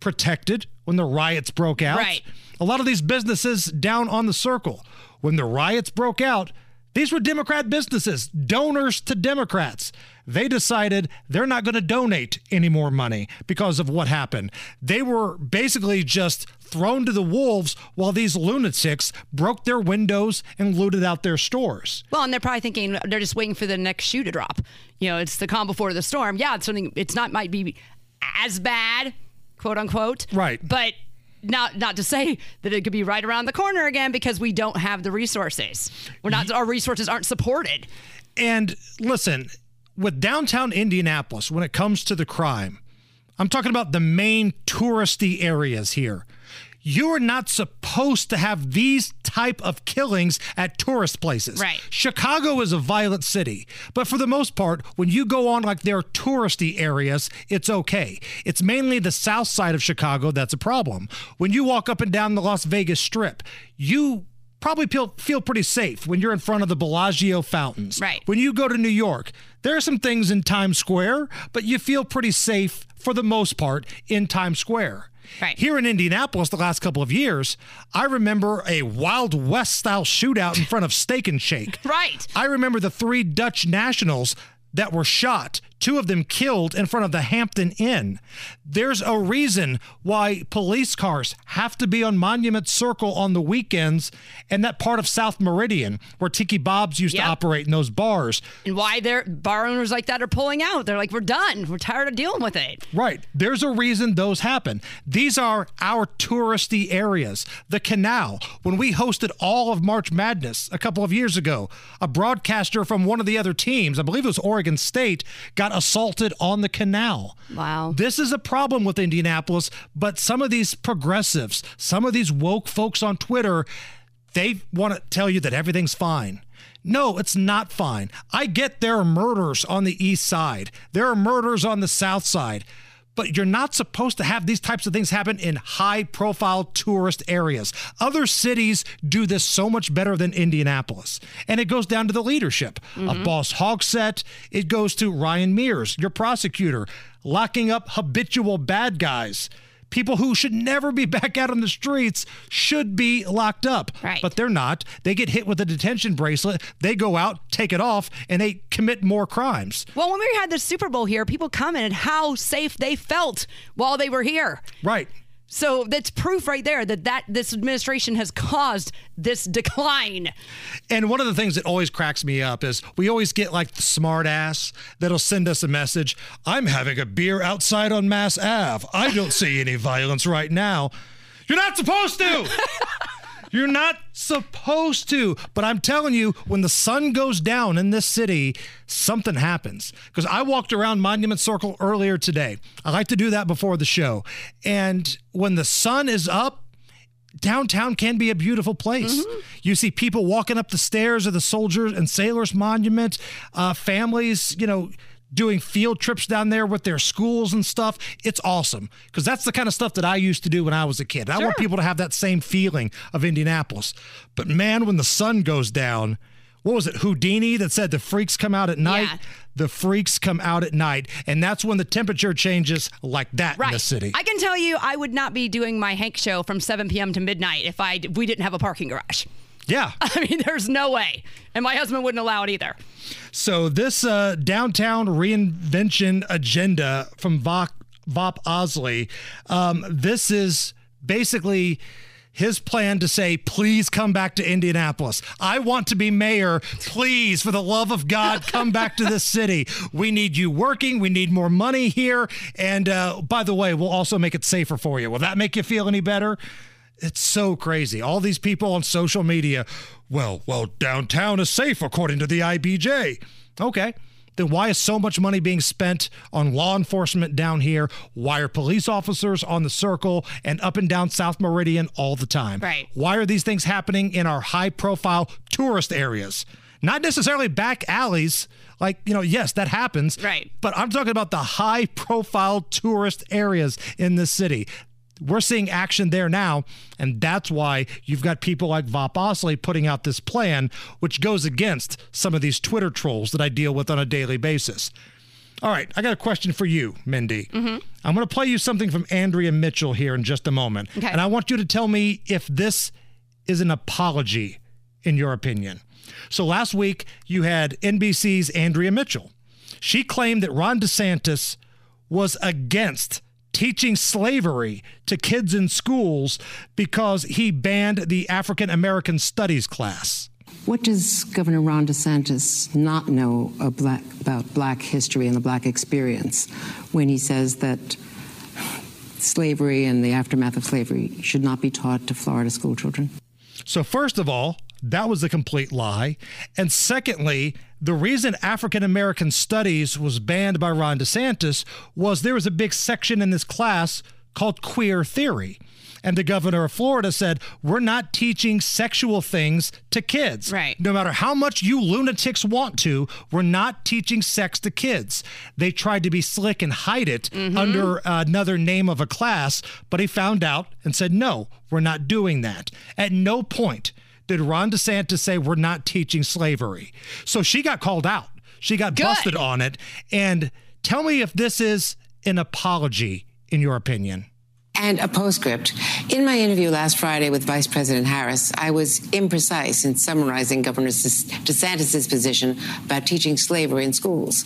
protected when the riots broke out. Right. A lot of these businesses down on the circle, when the riots broke out, these were Democrat businesses, donors to Democrats. They decided they're not going to donate any more money because of what happened. They were basically just thrown to the wolves while these lunatics broke their windows and looted out their stores. Well, and they're probably thinking they're just waiting for the next shoe to drop. You know, it's the calm before the storm. Yeah, it's something. It's not might be as bad, quote unquote. Right. But not not to say that it could be right around the corner again because we don't have the resources. We're not. Our resources aren't supported. And listen, with downtown Indianapolis, when it comes to the crime, I'm talking about the main touristy areas here. You are not supposed to have these type of killings at tourist places. Right. Chicago is a violent city, but for the most part, when you go on like their touristy areas, it's okay. It's mainly the south side of Chicago that's a problem. When you walk up and down the Las Vegas Strip, you probably feel, feel pretty safe when you're in front of the Bellagio fountains. Right. When you go to New York, there are some things in Times Square, but you feel pretty safe for the most part in Times Square. Right. Here in Indianapolis, the last couple of years, I remember a Wild West style shootout in front of Steak and Shake. Right. I remember the three Dutch nationals that were shot, two of them killed in front of the Hampton Inn. There's a reason why police cars have to be on Monument Circle on the weekends and that part of South Meridian where Tiki Bob's used Yep. to operate in those bars. And why they're bar owners like that are pulling out. They're like, we're done. We're tired of dealing with it. Right. There's a reason those happen. These are our touristy areas. The canal. When we hosted all of March Madness a couple of years ago, a broadcaster from one of the other teams, I believe it was Oregon State, got assaulted on the canal. Wow. This is a problem with Indianapolis, but some of these progressives, some of these woke folks on Twitter, they want to tell you that everything's fine. No, it's not fine. I get there are murders on the east side, there are murders on the south side. But you're not supposed to have these types of things happen in high profile tourist areas. Other cities do this so much better than Indianapolis. And it goes down to the leadership of mm-hmm. Boss Hogsett. It goes to Ryan Mears, your prosecutor, locking up habitual bad guys. People who should never be back out on the streets should be locked up. Right. But they're not. They get hit with a detention bracelet. They go out, take it off, and they commit more crimes. Well, when we had the Super Bowl here, people commented how safe they felt while they were here. Right. So that's proof right there that, that this administration has caused this decline. And one of the things that always cracks me up is we always get like the smart ass that'll send us a message. I'm having a beer outside on Mass Ave. I don't see any violence right now. You're not supposed to. You're not supposed to. But I'm telling you, when the sun goes down in this city, something happens. Because I walked around Monument Circle earlier today. I like to do that before the show. And when the sun is up, downtown can be a beautiful place. You see people walking up the stairs of the Soldiers and Sailors Monument, uh, families, you know, doing field trips down there with their schools and stuff. It's awesome because that's the kind of stuff that I used to do when I was a kid. I want people to have that same feeling of Indianapolis. But man, when the sun goes down, what was it, Houdini that said the freaks come out at night? Yeah. The freaks come out at night. And that's when the temperature changes like that right. in the city. I can tell you, I would not be doing my Hank show from 7 p.m. to midnight if I if we didn't have a parking garage. Yeah. I mean, there's no way, and my husband wouldn't allow it either. So this uh, downtown reinvention agenda from Vop, Vop Osili, um, this is basically his plan to say, please come back to Indianapolis. I want to be mayor. Please, for the love of God, come back to this city. We need you working. We need more money here. And uh, by the way, we'll also make it safer for you. Will that make you feel any better? It's so crazy. All these people on social media, well, well, downtown is safe according to the IBJ. Okay. Then why is so much money being spent on law enforcement down here? Why are police officers on the circle and up and down South Meridian all the time? Right. Why are these things happening in our high profile tourist areas? Not necessarily back alleys. Like, you know, yes, that happens. Right. But I'm talking about the high profile tourist areas in the city. We're seeing action there now, and that's why you've got people like Vop Osili putting out this plan, which goes against some of these Twitter trolls that I deal with on a daily basis. All right, I got a question for you, Mindy. Mm-hmm. I'm going to play you something from Andrea Mitchell here in just a moment. Okay. And I want you to tell me if this is an apology, in your opinion. So last week, you had NBC's Andrea Mitchell. She claimed that Ron DeSantis was against teaching slavery to kids in schools because he banned the African American Studies class. What does Governor Ron DeSantis not know black, about black history and the black experience when he says that slavery and the aftermath of slavery should not be taught to Florida school children? So, first of all, that was a complete lie. And secondly, the reason African American studies was banned by Ron DeSantis was there was a big section in this class called queer theory. And the governor of Florida said, We're not teaching sexual things to kids. Right. No matter how much you lunatics want to, we're not teaching sex to kids. They tried to be slick and hide it mm-hmm. under another name of a class, but he found out and said, No, we're not doing that. At no point did Ron DeSantis say we're not teaching slavery. So she got called out. She got busted on it. And tell me if this is an apology, in your opinion. And a postscript. In my interview last Friday with Vice President Harris, I was imprecise in summarizing Governor DeSantis' position about teaching slavery in schools.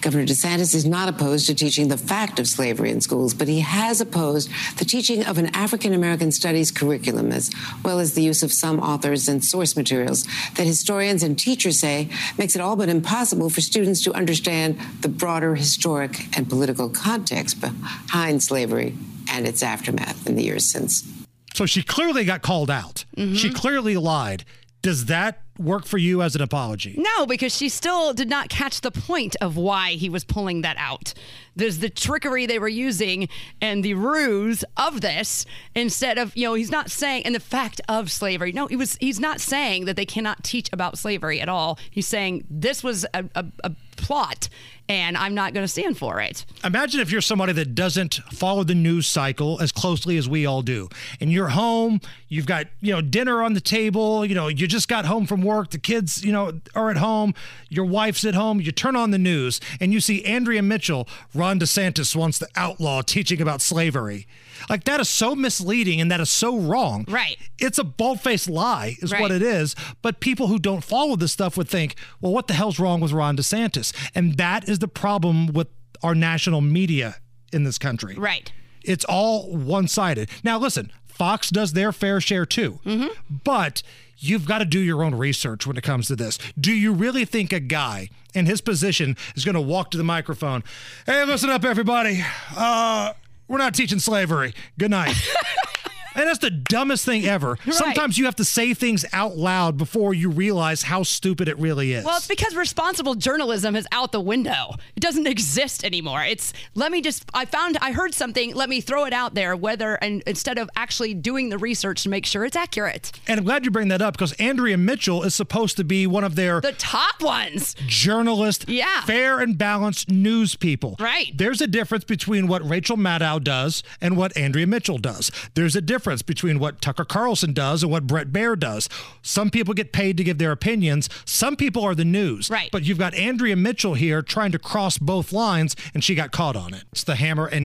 Governor DeSantis is not opposed to teaching the fact of slavery in schools, but he has opposed the teaching of an African American studies curriculum, as well as the use of some authors and source materials that historians and teachers say makes it all but impossible for students to understand the broader historic and political context behind slavery and its aftermath in the years since. So she clearly got called out. She mm-hmm. clearly lied. Does that work for you as an apology? No, because she still did not catch the point of why he was pulling that out. There's the trickery they were using and the ruse of this instead of, you know, he's not saying and the fact of slavery. No, he was he's not saying that they cannot teach about slavery at all. He's saying this was a, a, a plot and I'm not going to stand for it. Imagine if you're somebody that doesn't follow the news cycle as closely as we all do. And you're home, you've got, you know, dinner on the table, you know, you just got home from work, the kids, you know, are at home, your wife's at home, you turn on the news and you see Andrea Mitchell, Ron DeSantis wants to outlaw teaching about slavery. Like that is so misleading and that is so wrong. Right. It's a bald-faced lie is Right. what it is, but people who don't follow this stuff would think, "Well, what the hell's wrong with Ron DeSantis?" And that is the problem with our national media in this country. Right. It's all one-sided. Now listen, Fox does their fair share too. Mm-hmm. But you've got to do your own research when it comes to this. Do you really think a guy in his position is going to walk to the microphone, "Hey, listen up everybody. Uh we're not teaching slavery. Good night." And that's the dumbest thing ever. Sometimes you have to say things out loud before you realize how stupid it really is. Well, it's because responsible journalism is out the window. It doesn't exist anymore. It's let me just I found I heard something, let me throw it out there whether and instead of actually doing the research to make sure it's accurate. and I'm glad you bring that up because Andrea Mitchell is supposed to be one of their The top ones. journalist, Yeah. fair and balanced news people. Right. There's a difference between what Rachel Maddow does and what Andrea Mitchell does. There's a difference between what Tucker Carlson does and what Bret Baier does. Some people get paid to give their opinions. Some people are the news. Right. But you've got Andrea Mitchell here trying to cross both lines, and she got caught on it. It's the hammer and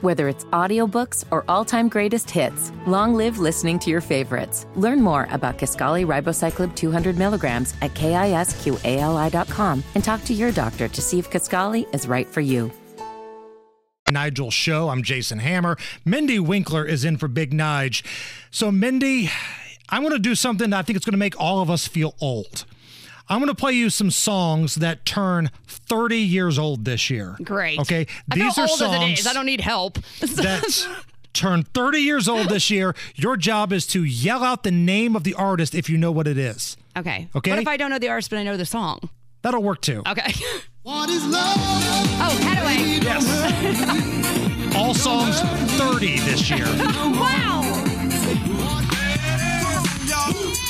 Whether it's audiobooks or all-time greatest hits, long live listening to your favorites. Learn more about Kisqali Ribociclib 200 milligrams at kisqali.com and talk to your doctor to see if Kisqali is right for you. Nigel Show. I'm Jason Hammer. Mindy Winkler is in for Big Nige. So, Mindy, I'm going to do something that I think it's going to make all of us feel old. I'm going to play you some songs that turn 30 years old this year. Great. Okay. These are old songs as it is. I don't need help. that turn 30 years old this year. Your job is to yell out the name of the artist if you know what it is. Okay. Okay. What if I don't know the artist, but I know the song? That'll work too. Okay. What is love? Oh, Hadaway. Yes. All songs 30 this year. wow.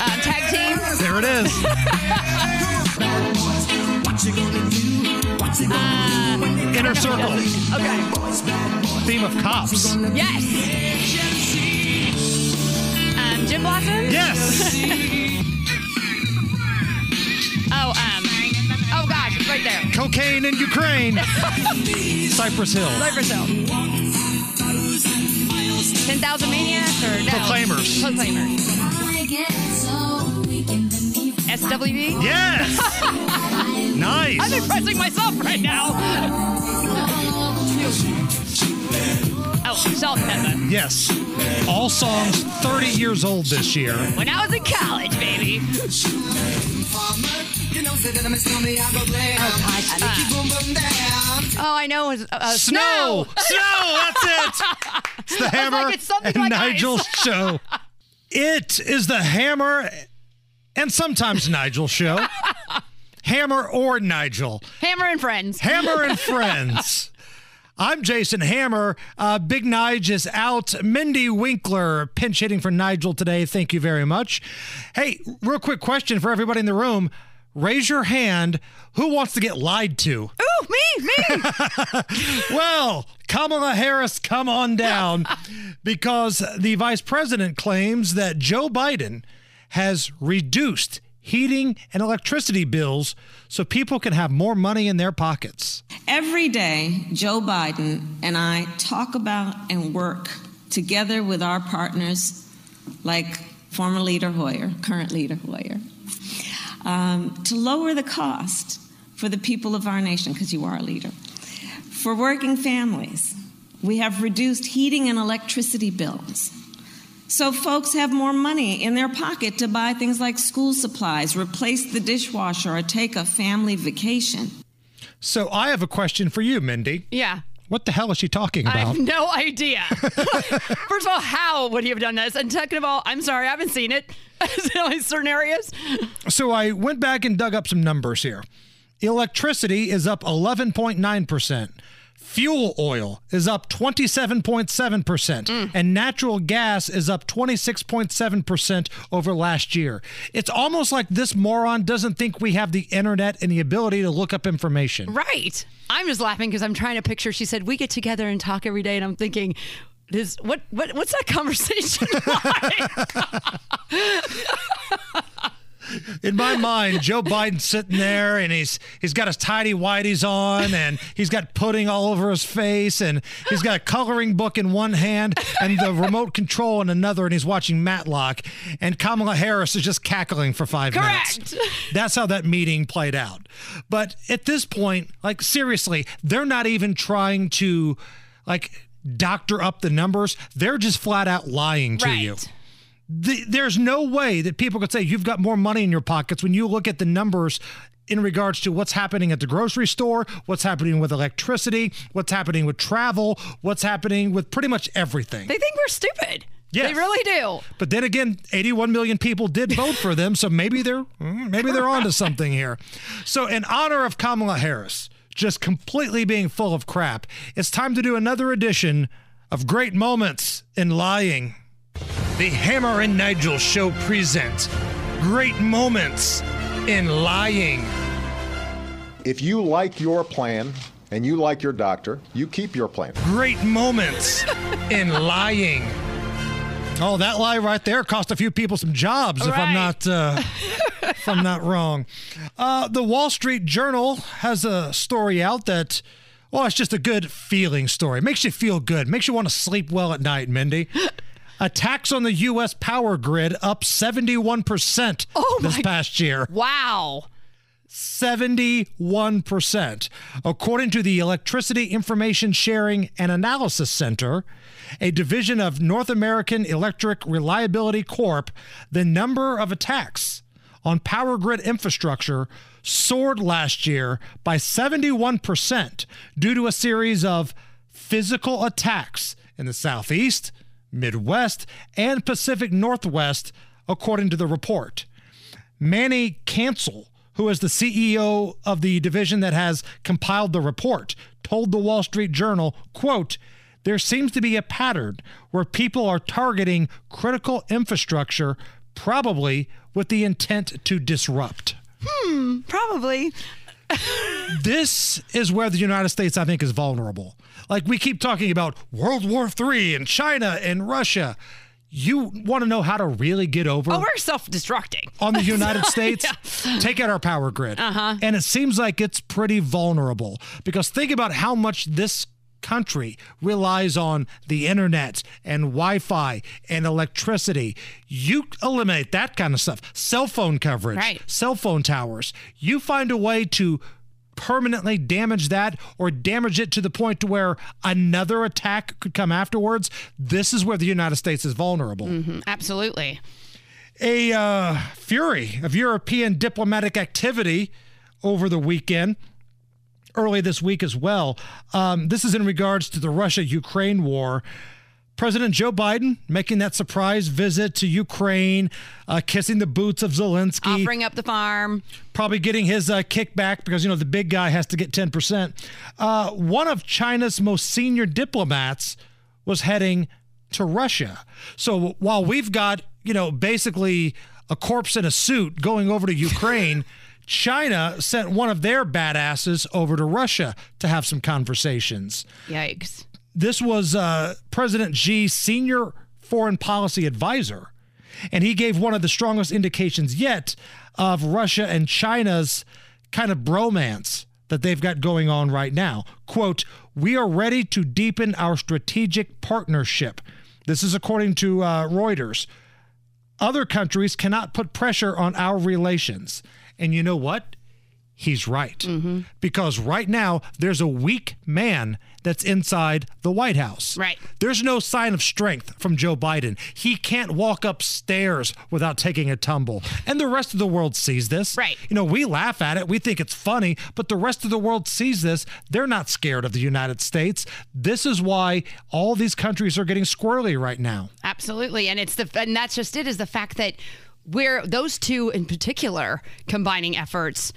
Uh, tag team. There it is. Uh, Inner Circle. Okay. Theme of Cops. Yes. Um, Gin Blossom. Yes. Cocaine in Ukraine. Cypress Hill. Cypress Hill. Ten thousand maniacs or no? Proclaimers. Proclaimers. SWV. Yes. nice. I'm impressing myself right now. oh, Salt Pepper. Yes. All songs 30 years old this year. When I was in college, baby. Oh gosh. Oh, I know. It's, uh, Snow. Snow. That's it. It's the Hammer like, it's and like Nigel ice. show. It is the Hammer and sometimes Nigel show. Hammer or Nigel. Hammer and Friends. Hammer and Friends. I'm Jason Hammer. Uh, Big Nige is out. Mindy Winkler pinch hitting for Nigel today. Thank you very much. Hey, real quick question for everybody in the room. Raise your hand. Who wants to get lied to? Ooh, me, me. well, Kamala Harris, come on down because the vice president claims that Joe Biden has reduced heating and electricity bills so people can have more money in their pockets. Every day, Joe Biden and I talk about and work together with our partners, like former leader Hoyer, current leader Hoyer, um, to lower the cost for the people of our nation, because you are a leader. For working families, we have reduced heating and electricity bills. So folks have more money in their pocket to buy things like school supplies, replace the dishwasher, or take a family vacation. So I have a question for you, Mindy. Yeah. What the hell is she talking about? I have no idea. First of all, how would he have done this? And second of all, I'm sorry, I haven't seen it in certain areas. So I went back and dug up some numbers here. Electricity is up 11.9%. Fuel oil is up 27.7%, mm. and natural gas is up 26.7% over last year. It's almost like this moron doesn't think we have the internet and the ability to look up information. Right. I'm just laughing because I'm trying to picture. She said we get together and talk every day, and I'm thinking, this what what what's that conversation like? In my mind, Joe Biden's sitting there and he's he's got his tidy whities on and he's got pudding all over his face and he's got a coloring book in one hand and the remote control in another and he's watching Matlock and Kamala Harris is just cackling for five Correct. minutes. That's how that meeting played out. But at this point, like seriously, they're not even trying to like doctor up the numbers. They're just flat out lying to you. The, there's no way that people could say you've got more money in your pockets when you look at the numbers in regards to what's happening at the grocery store, what's happening with electricity, what's happening with travel, what's happening with pretty much everything. They think we're stupid. Yes. They really do. But then again, 81 million people did vote for them, so maybe they're mm, maybe they're onto something here. So in honor of Kamala Harris just completely being full of crap, it's time to do another edition of Great Moments in Lying. The Hammer and Nigel show present Great Moments in Lying. If you like your plan and you like your doctor, you keep your plan. Great moments in lying. Oh, that lie right there cost a few people some jobs, if I'm not uh, if I'm not wrong. Uh, the Wall Street Journal has a story out that, well, it's just a good feeling story. Makes you feel good. Makes you want to sleep well at night, Mindy. Attacks on the U.S. power grid up 71% this past year. Wow. 71%. According to the Electricity Information Sharing and Analysis Center, a division of North American Electric Reliability Corp, the number of attacks on power grid infrastructure soared last year by 71% due to a series of physical attacks in the Southeast, Midwest, and Pacific Northwest, according to the report. Manny Cancel, who is the CEO of the division that has compiled the report, told the Wall Street Journal, quote, there seems to be a pattern where people are targeting critical infrastructure, probably with the intent to disrupt. Hmm, probably. this is where the United States, I think, is vulnerable. Like we keep talking about World War III and China and Russia. You want to know how to really get over? Oh, we're self-destructing on the United States. yeah. Take out our power grid, Uh-huh. and it seems like it's pretty vulnerable because think about how much this country relies on the internet and Wi-Fi and electricity. You eliminate that kind of stuff, cell phone coverage, Right. cell phone towers. You find a way to permanently damage that or damage it to the point to where another attack could come afterwards. This is where the United States is vulnerable Mhm, absolutely. a uh, fury of European diplomatic activity over the weekend, early this week as well. Um, this is in regards to the Russia Ukraine war. President Joe Biden making that surprise visit to Ukraine, uh, kissing the boots of Zelensky Offering up the farm. probably getting his uh, kickback because you know the big guy has to get 10%. Uh, one of China's most senior diplomats was heading to Russia. So while we've got, you know, basically a corpse in a suit going over to Ukraine, China sent one of their badasses over to Russia to have some conversations Yikes. This was uh, President Xi's senior foreign policy advisor, and he gave one of the strongest indications yet of Russia and China's kind of bromance that they've got going on right now. Quote, We are ready to deepen our strategic partnership. This is according to uh, Reuters. Other countries cannot put pressure on our relations. And you know what? He's right. Mm-hmm. Because right now, there's a weak man that's inside the White House. Right. There's no sign of strength from Joe Biden. He can't walk upstairs without taking a tumble. And the rest of the world sees this. Right. You know, we laugh at it, we think it's funny, but the rest of the world sees this. They're not scared of the United States. This is why all these countries are getting squirrely right now. Absolutely. And it's the and that's just it is the fact that we're those two in particular combining efforts.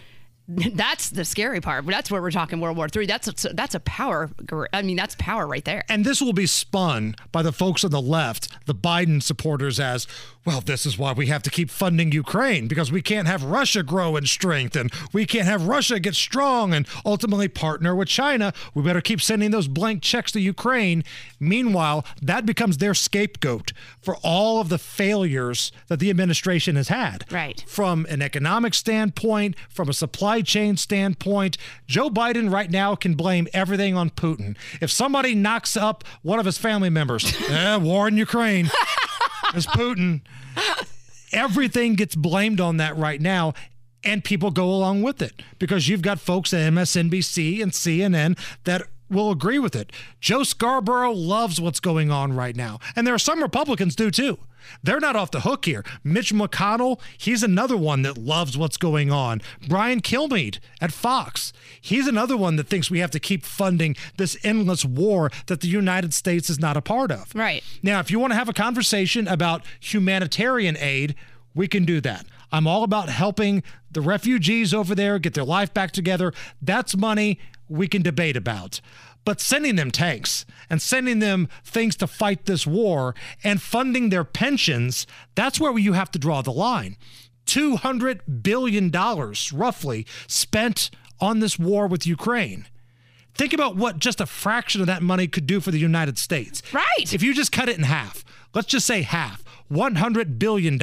That's the scary part. That's where we're talking World War Three. That's a, that's a power. I mean, that's power right there. And this will be spun by the folks on the left, the Biden supporters, as well, this is why we have to keep funding Ukraine because we can't have Russia grow in strength and we can't have Russia get strong and ultimately partner with China. We better keep sending those blank checks to Ukraine. Meanwhile, that becomes their scapegoat for all of the failures that the administration has had. Right. From an economic standpoint, from a supply chain standpoint, Joe Biden right now can blame everything on Putin. If somebody knocks up one of his family members, eh, war in Ukraine, it's Putin. Everything gets blamed on that right now. And people go along with it because you've got folks at MSNBC and CNN that will agree with it. Joe Scarborough loves what's going on right now. And there are some Republicans do too. They're not off the hook here. Mitch McConnell, he's another one that loves what's going on. Brian Kilmeade at Fox, he's another one that thinks we have to keep funding this endless war that the United States is not a part of. Right. Now, if you want to have a conversation about humanitarian aid, we can do that. I'm all about helping the refugees over there get their life back together. That's money we can debate about. But sending them tanks and sending them things to fight this war and funding their pensions, that's where you have to draw the line. $200 billion, roughly, spent on this war with Ukraine. Think about what just a fraction of that money could do for the United States. Right. If you just cut it in half, let's just say half, $100 billion.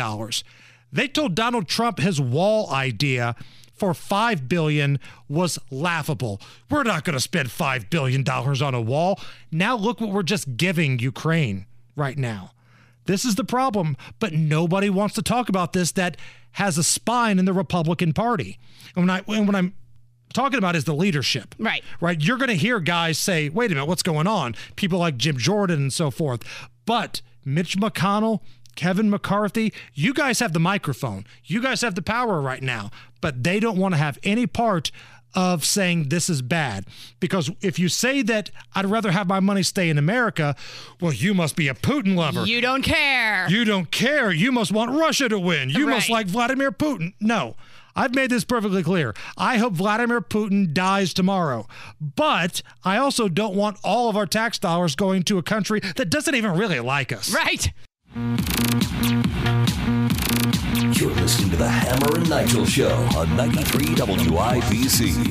They told Donald Trump his wall idea for 5 billion was laughable. We're not going to spend $5 billion on a wall. Now look what we're just giving Ukraine right now. This is the problem, but nobody wants to talk about this that has a spine in the Republican Party. And when I and when I'm talking about is the leadership. Right. Right. You're going to hear guys say, wait a minute, what's going on? People like Jim Jordan and so forth. But Mitch McConnell, Kevin McCarthy, you guys have the microphone. You guys have the power right now, but they don't want to have any part of saying this is bad. Because if you say that I'd rather have my money stay in America, well, you must be a Putin lover. You don't care. You don't care. You must want Russia to win. You must like Vladimir Putin. No. I've made this perfectly clear. I hope Vladimir Putin dies tomorrow. But I also don't want all of our tax dollars going to a country that doesn't even really like us. Right. You're listening to the Hammer and Nigel Show on 93 WIBC.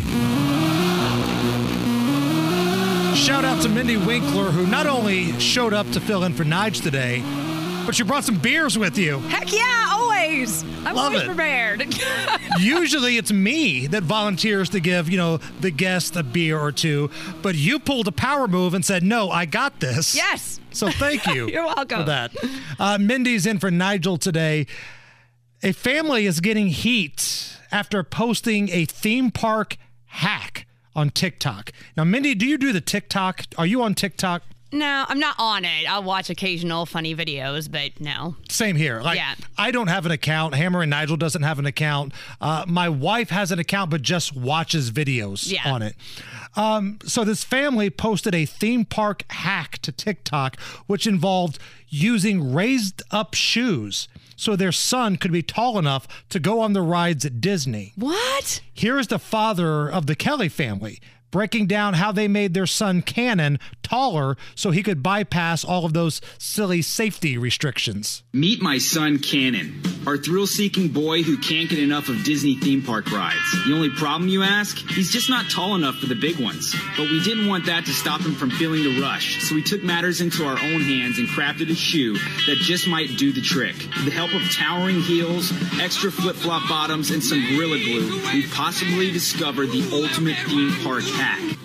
Shout out to Mindy Winkler, who not only showed up to fill in for Nige today, but you brought some beers with you. Heck yeah, always. I'm Love always it. prepared. Usually it's me that volunteers to give, you know, the guest a beer or two, but you pulled a power move and said, no, I got this. Yes. So thank you. You're welcome. For that. Uh, Mindy's in for Nigel today. A family is getting heat after posting a theme park hack on TikTok. Now, Mindy, do you do the TikTok? Are you on TikTok? No, I'm not on it. I'll watch occasional funny videos, but no. Same here. Like, Yeah. I don't have an account. Hammer and Nigel doesn't have an account. Uh, my wife has an account, but just watches videos Yeah. on it. Um, so this family posted a theme park hack to TikTok, which involved using raised up shoes so their son could be tall enough to go on the rides at Disney. What? Here is the father of the Kelly family breaking down how they made their son Cannon taller so he could bypass all of those silly safety restrictions. Meet my son Cannon, our thrill seeking boy who can't get enough of Disney theme park rides. The only problem, you ask? He's just not tall enough for the big ones. But we didn't want that to stop him from feeling the rush, so we took matters into our own hands and crafted a shoe that just might do the trick. With the help of towering heels, extra flip flop bottoms, and some Gorilla Glue, we possibly discovered the ultimate theme park hack.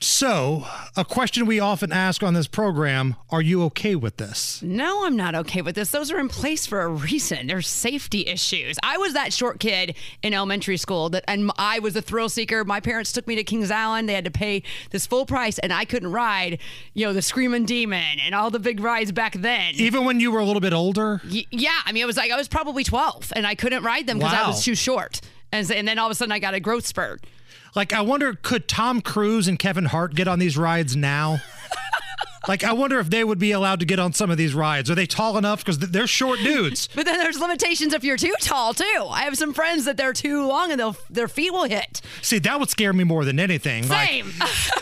So, a question we often ask on this program are you okay with this? No, I'm not okay with this. Those are in place for a reason. There's safety issues. I was that short kid in elementary school that and I was a thrill seeker. My parents took me to Kings Island. They had to pay this full price and I couldn't ride, you know, the Screaming Demon and all the big rides back then. Even when you were a little bit older? Y- yeah, I mean, it was like I was probably 12 and I couldn't ride them because I was too short. And, and then all of a sudden I got a growth spurt. Like, I wonder, could Tom Cruise and Kevin Hart get on these rides now? like, I wonder if they would be allowed to get on some of these rides. Are they tall enough? Because they're short dudes. But then there's limitations if you're too tall too. I have some friends that they're too long and they'll their feet will hit. See, that would scare me more than anything. Like, Same.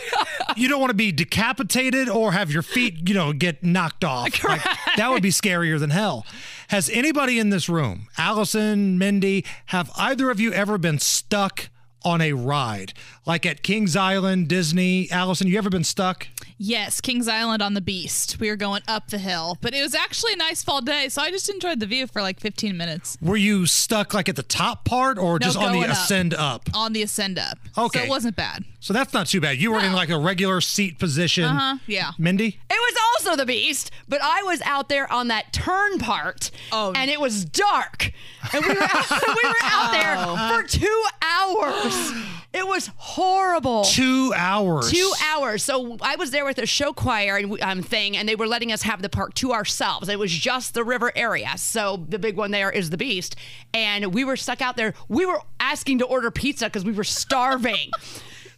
you don't want to be decapitated or have your feet, you know, get knocked off. Like, that would be scarier than hell. Has anybody in this room, Allison, Mindy, have either of you ever been stuck on a ride? Like at Kings Island, Disney? Allison, you ever been stuck? Yes, Kings Island on the Beast. We were going up the hill, but it was actually a nice fall day, so I just enjoyed the view for like 15 minutes. Were you stuck like at the top part or No, just on the going up. ascend up? On the ascend up. Okay. So it wasn't bad. So that's not too bad. You were in like a regular seat position. Uh huh. Yeah. Mindy? It was also the beast, but I was out there on that turn part, Oh. and it was dark, and we were out, we were out there for two hours. It was horrible. Two hours. Two hours. So I was there with a show choir and um, thing, and they were letting us have the park to ourselves. It was just the river area. So the big one there is the Beast, and we were stuck out there. We were asking to order pizza because we were starving.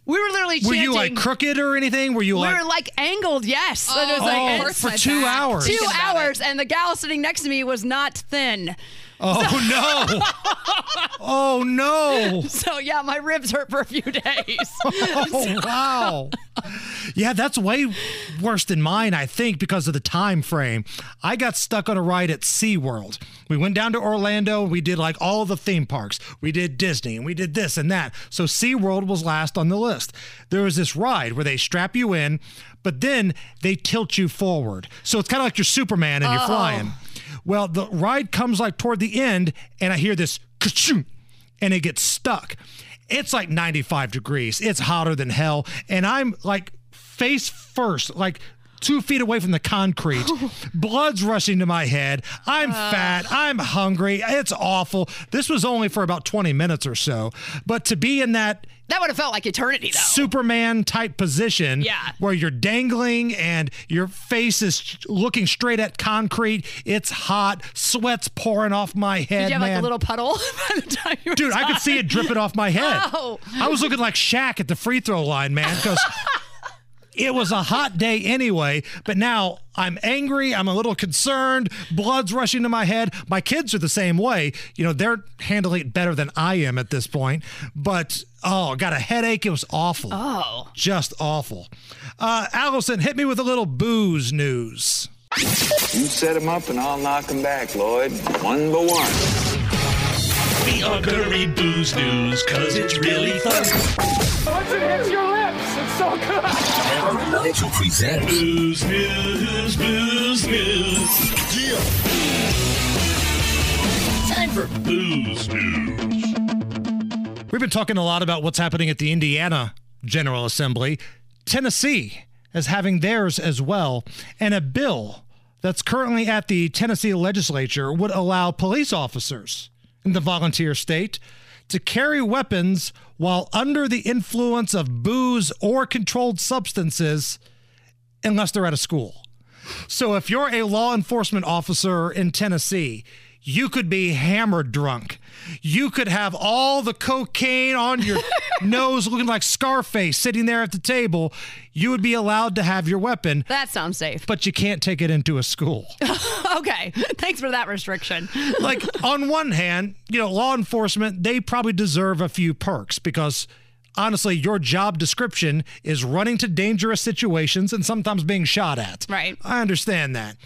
we were literally Were you like crooked or anything? Were you we like were like angled, yes. Oh, And it was like- Oh, for two hours. Two Thinking about hours, and the gal sitting next to me was not thin. Oh no! oh no! So yeah, my ribs hurt for a few days. Oh wow! Yeah, that's way worse than mine, I think, because of the time frame. I got stuck on a ride at SeaWorld. We went down to Orlando, we did like all the theme parks. We did Disney and we did this and that. So SeaWorld was last on the list. There was this ride where they strap you in, but then they tilt you forward. So it's kind of like you're Superman and you're Oh. flying. Well, the ride comes like toward the end, and I hear this and it gets stuck. It's like 95 degrees. It's hotter than hell. And I'm like face first, like two feet away from the concrete. Blood's rushing to my head. I'm fat. I'm hungry. It's awful. This was only for about 20 minutes or so. But to be in that That would have felt like eternity, though. Superman type position Yeah. where you're dangling and your face is looking straight at concrete. It's hot. Sweat's pouring off my head. Did you have like a little puddle by the time you were Dude, I could see it dripping off my head. Oh. I was looking like Shaq at the free throw line, man, because it was a hot day anyway. But now I'm angry. I'm a little concerned. Blood's rushing to my head. My kids are the same way. You know, they're handling it better than I am at this point. But oh, got a headache. It was awful. Oh. Just awful. Uh, Allison, hit me with a little booze news. You set him up and I'll knock him back, Lloyd. One by one. The Augury Booze News, cause it's really fun. Once it hits your lips, it's so good. Booze News, Booze News. Time for Booze News. We've been talking a lot about what's happening at the Indiana General Assembly. Tennessee is having theirs as well. And a bill that's currently at the Tennessee legislature would allow police officers in the volunteer state to carry weapons while under the influence of booze or controlled substances unless they're at a school. So if you're a law enforcement officer in Tennessee, you could be hammered drunk. You could have all the cocaine on your nose looking like Scarface sitting there at the table. You would be allowed to have your weapon, That sounds safe. but you can't take it into a school. okay. Thanks for that restriction. like on one hand, you know, law enforcement, they probably deserve a few perks because honestly, your job description is running to dangerous situations and sometimes being shot at. Right. I understand that.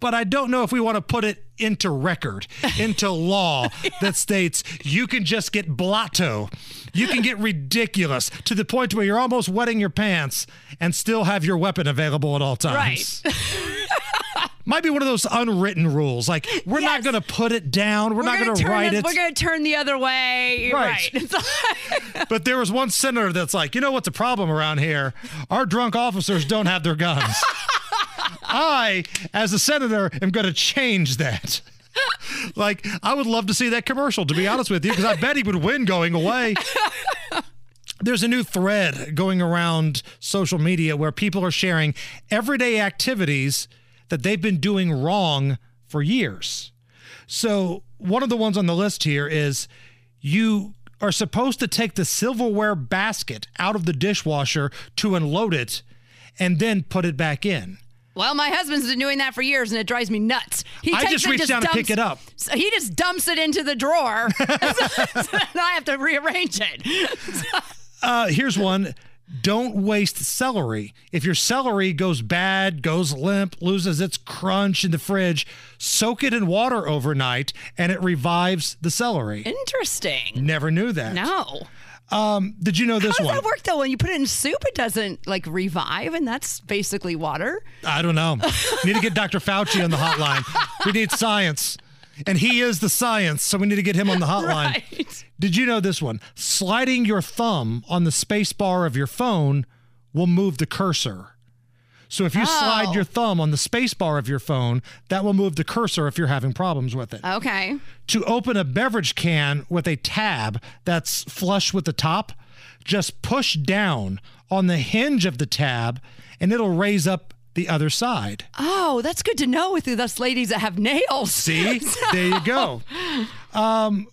But I don't know if we want to put it into record, into law that states you can just get blotto. You can get ridiculous to the point where you're almost wetting your pants and still have your weapon available at all times. Right. Might be one of those unwritten rules. Like, we're not going to put it down. We're, not gonna going to write the- it. We're going to turn the other way. Right. Right. But there was one senator that's like, you know what's a problem around here? Our drunk officers don't have their guns. I, as a senator, am going to change that. like, I would love to see that commercial, to be honest with you, because I bet he would win going away. There's a new thread going around social media where people are sharing everyday activities that they've been doing wrong for years. So, one of the ones on the list here is you are supposed to take the silverware basket out of the dishwasher to unload it and then put it back in. Well, my husband's been doing that for years, and it drives me nuts. He I just it, reached down to pick dumps- it up. So he just dumps it into the drawer, and I have to rearrange it. Uh, here's one. Don't waste celery. If your celery goes bad, goes limp, loses its crunch in the fridge, soak it in water overnight and it revives the celery. Interesting. Never knew that. No. Um, did you know this How does one? that work though? When you put it in soup, it doesn't like revive, and that's basically water. I don't know. need to get Dr. Fauci on the hotline. We need science. And he is the science, so we need to get him on the hotline. Right. Did you know this one? Sliding your thumb on the space bar of your phone will move the cursor. So if you slide Oh. your thumb on the space bar of your phone, that will move the cursor if you're having problems with it. Okay. To open a beverage can with a tab that's flush with the top, just push down on the hinge of the tab and it'll raise up the other side. Oh, that's good to know with us ladies that have nails. See? There you go. Um,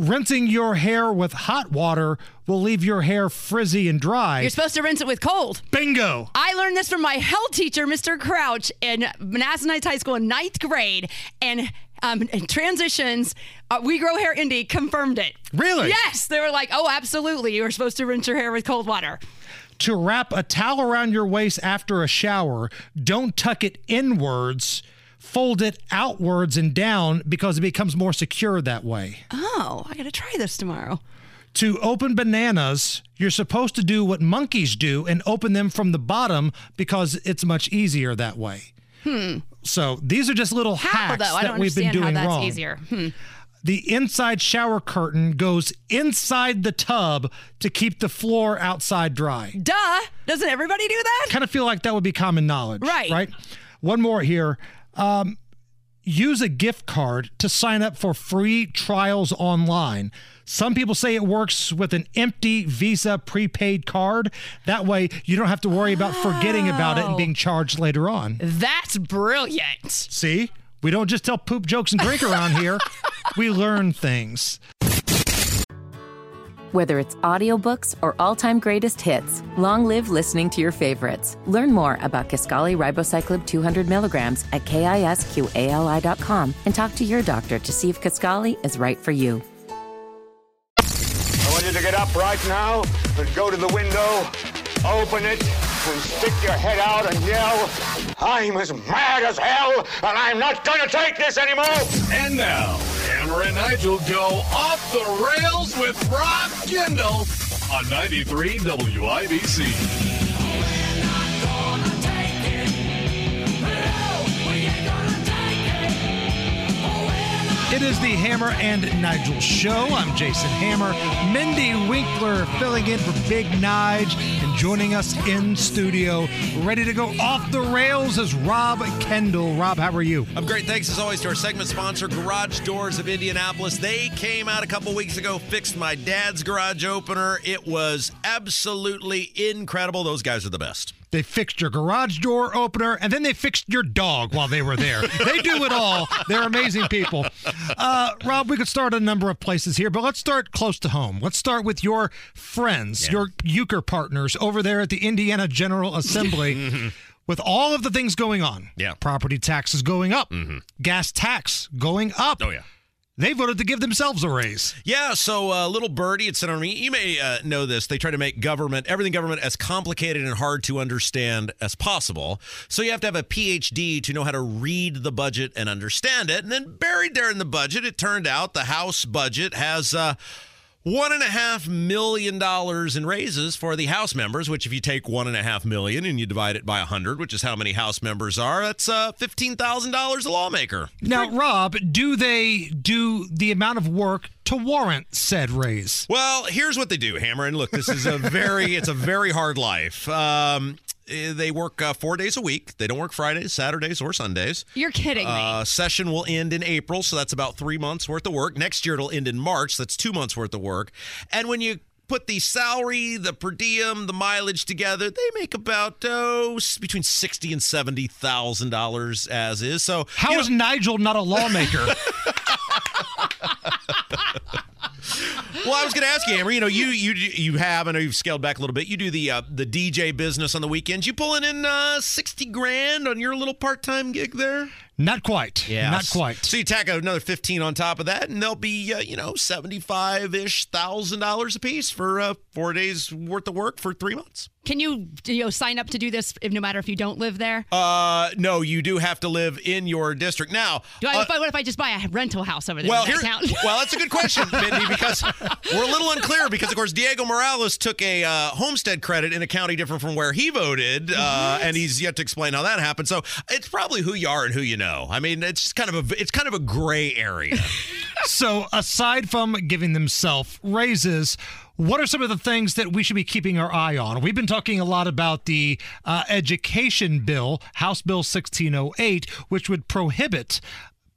rinsing your hair with hot water will leave your hair frizzy and dry. You're supposed to rinse it with cold. Bingo. I learned this from my health teacher, Mr. Crouch, in Manassas Heights High School in ninth grade. And um, transitions, uh, We Grow Hair Indie confirmed it. Really? Yes. They were like, oh, absolutely. You were supposed to rinse your hair with cold water. To wrap a towel around your waist after a shower, don't tuck it inwards. Fold it outwards and down because it becomes more secure that way. Oh, I got to try this tomorrow. To open bananas, you're supposed to do what monkeys do and open them from the bottom because it's much easier that way. Hmm. So these are just little How, hacks though? I that don't we've been doing how that's wrong. easier. Hmm. the inside shower curtain goes inside the tub to keep the floor outside dry. Duh. Doesn't everybody do that? Kind of feel like that would be common knowledge. Right. Right. One more here. Um, use a gift card to sign up for free trials online. Some people say it works with an empty Visa prepaid card. That way, you don't have to worry about forgetting about it and being charged later on. That's brilliant. See? We don't just tell poop jokes and drink around here. we learn things. Whether it's audiobooks or all-time greatest hits, long live listening to your favorites. Learn more about Kisqali Ribociclib 200 milligrams at kisqali.com and talk to your doctor to see if Kisqali is right for you. I want you to get up right now and go to the window, open it, and stick your head out and yell, I'm as mad as hell, and I'm not gonna take this anymore! And now, Hammer and Nigel go off the rails with Rob Kendall on 93 WIBC. It is the Hammer and Nigel show. I'm Jason Hammer. Mindy Winkler filling in for Big Nige and joining us in studio, ready to go off the rails is Rob Kendall. Rob, how are you? I'm great. Thanks as always to our segment sponsor, Garage Doors of Indianapolis. They came out a couple weeks ago, fixed my dad's garage opener. It was absolutely incredible. Those guys are the best. They fixed your garage door opener, and then they fixed your dog while they were there. they do it all. They're amazing people. Uh, Rob, we could start a number of places here, but let's start close to home. Let's start with your friends, your euchre partners over there at the Indiana General Assembly. With all of the things going on, Yeah. property taxes going up, gas tax going up. Oh, yeah. They voted to give themselves a raise. Yeah, so uh, little birdie sent on. You may uh, know this. They try to make government, everything government, as complicated and hard to understand as possible. So you have to have a PhD to know how to read the budget and understand it. And then buried there in the budget, it turned out the House budget has. Uh, one and a half million dollars in raises for the House members, which if you take one and a half million and you divide it by a hundred, which is how many House members are, that's uh, fifteen thousand dollars a lawmaker. Now, Rob, do they do the amount of work to warrant said raise? Well, here's what they do, Hammer. And look, this is a very, it's a very hard life. Um, they work uh, four days a week. They don't work Fridays, Saturdays, or Sundays. You're kidding me. Uh, session will end in April, so that's about three months worth of work. Next year it'll end in March. That's two months worth of work. And when you put the salary, the per diem, the mileage together, they make about oh s- between sixty and seventy thousand dollars as is. So How is Nigel not a lawmaker? Well, I was going to ask you, Hammer. You know, you you you have. I know you've scaled back a little bit. You do the uh, the DJ business on the weekends. You pulling in uh, sixty grand on your little part time gig there? Not quite. Yeah. Not quite. So you tack another fifteen on top of that, and they'll be uh, you know seventy five ish thousand dollars a piece for uh, four days worth of work for three months. Can you, you know, sign up to do this if, no matter if you don't live there? Uh, no, you do have to live in your district now. Do I, uh, if I, what if I just buy a rental house over there? Well, Does here, that well, that's a good question, Mindy, because we're a little unclear because, of course, Diego Morales took a uh, homestead credit in a county different from where he voted, uh, and he's yet to explain how that happened. So it's probably who you are and who you know. I mean, it's kind of a it's kind of a gray area. So, aside from giving themselves raises, what are some of the things that we should be keeping our eye on? We've been talking a lot about the uh, education bill, House Bill 1608, which would prohibit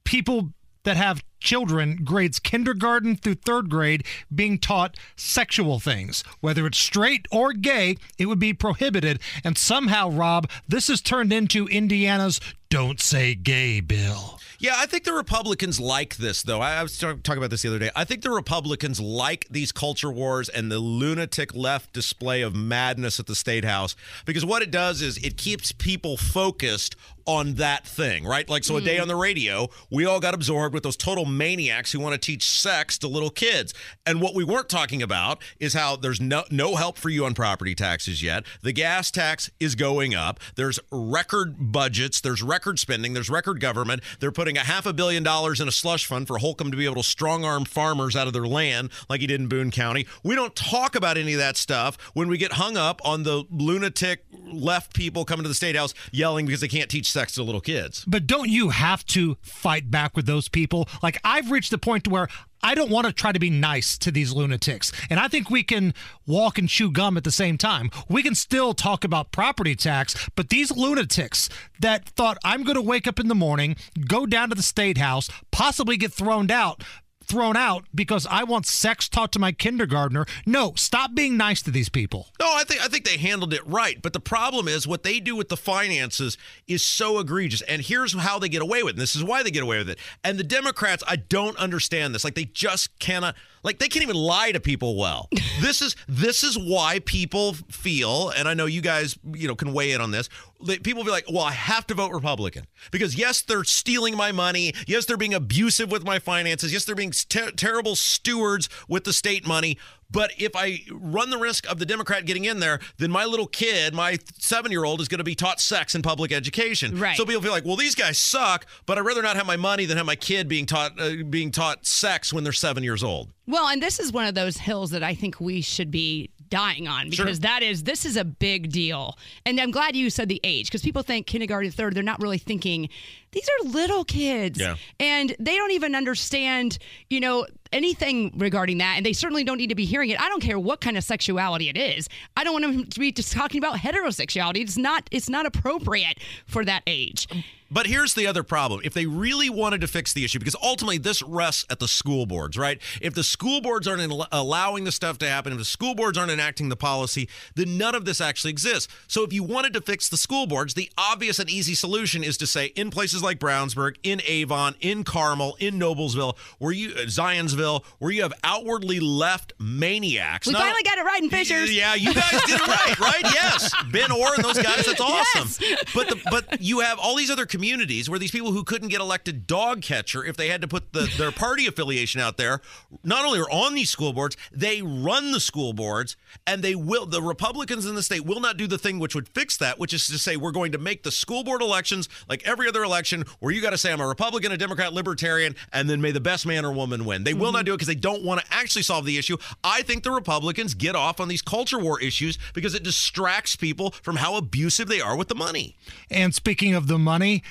people that have children grades kindergarten through third grade being taught sexual things whether it's straight or gay it would be prohibited and somehow rob this has turned into indiana's don't say gay bill Yeah, I think the Republicans like this, though. I, was talking about this the other day. I think the Republicans like these culture wars and the lunatic left display of madness at the state house because what it does is it keeps people focused on that thing, right? Like, so a day hmm. on the radio, we all got absorbed with those total maniacs who want to teach sex to little kids. And what we weren't talking about is how there's no, no help for you on property taxes yet. The gas tax is going up. There's record budgets, there's record spending, there's record government. They're putting a half a billion dollars in a slush fund for Holcomb to be able to strong arm farmers out of their land like he did in Boone County. We don't talk about any of that stuff when we get hung up on the lunatic left people coming to the state house yelling because they can't teach sex to little kids. But don't you have to fight back with those people? Like I've reached the point to where I don't want to try to be nice to these lunatics. And I think we can walk and chew gum at the same time. We can still talk about property tax, but these lunatics that thought I'm going to wake up in the morning, go down to the state house, possibly get thrown out thrown out because I want sex taught to my kindergartner. No, stop being nice to these people. No, I think I think they handled it right. But the problem is what they do with the finances is so egregious. And here's how they get away with it. And this is why they get away with it. And the Democrats, I don't understand this. Like they just cannot like they can't even lie to people well. this is this is why people feel, and I know you guys, you know, can weigh in on this. that People be like, "Well, I have to vote Republican because yes, they're stealing my money. Yes, they're being abusive with my finances. Yes, they're being ter- terrible stewards with the state money." But if I run the risk of the Democrat getting in there, then my little kid, my seven year old, is going to be taught sex in public education. Right. So people feel like, well, these guys suck, but I'd rather not have my money than have my kid being taught uh, being taught sex when they're seven years old. Well, and this is one of those hills that I think we should be dying on Sure. because that is this is a big deal. And I'm glad you said the age because people think kindergarten third, they're not really thinking these are little kids. Yeah. And they don't even understand, you know, anything regarding that. And they certainly don't need to be hearing it. I don't care what kind of sexuality it is. I don't want them to be just talking about heterosexuality. It's not it's not appropriate for that age. But here's the other problem. If they really wanted to fix the issue, because ultimately this rests at the school boards, right? If the school boards aren't al- allowing the stuff to happen, if the school boards aren't enacting the policy, then none of this actually exists. So if you wanted to fix the school boards, the obvious and easy solution is to say in places like Brownsburg, in Avon, in Carmel, in Noblesville, where you uh, Zionsville, where you have outwardly left maniacs. We not- finally got it right in Fishers. yeah, you guys did it right, right? Yes, Ben Orr and those guys. That's awesome. Yes. But the, but you have all these other communities where these people who couldn't get elected dog catcher if they had to put the, their party affiliation out there, not only are on these school boards, they run the school boards, and they will. The Republicans in the state will not do the thing which would fix that, which is to say we're going to make the school board elections like every other election, where you got to say I'm a Republican, a Democrat, Libertarian, and then may the best man or woman win. They will not mm-hmm. do it because they don't want to actually solve the issue. I think the Republicans get off on these culture war issues because it distracts people from how abusive they are with the money. And speaking of the money,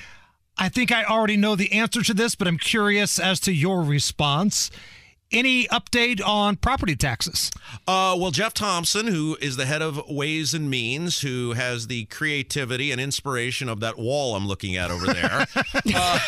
I think I already know the answer to this, but I'm curious as to your response. Any update on property taxes? Uh, well, Jeff Thompson, who is the head of Ways and Means, who has the creativity and inspiration of that wall I'm looking at over there, uh,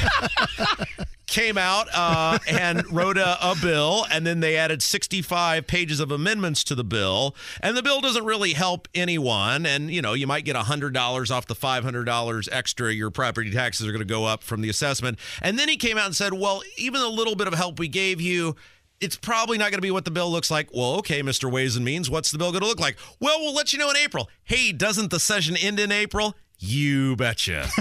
came out uh, and wrote a, a bill, and then they added 65 pages of amendments to the bill. And the bill doesn't really help anyone. And, you know, you might get $100 off the $500 extra your property taxes are going to go up from the assessment. And then he came out and said, well, even a little bit of help we gave you, it's probably not going to be what the bill looks like. Well, okay, Mr. Ways and Means, what's the bill going to look like? Well, we'll let you know in April. Hey, doesn't the session end in April? You betcha.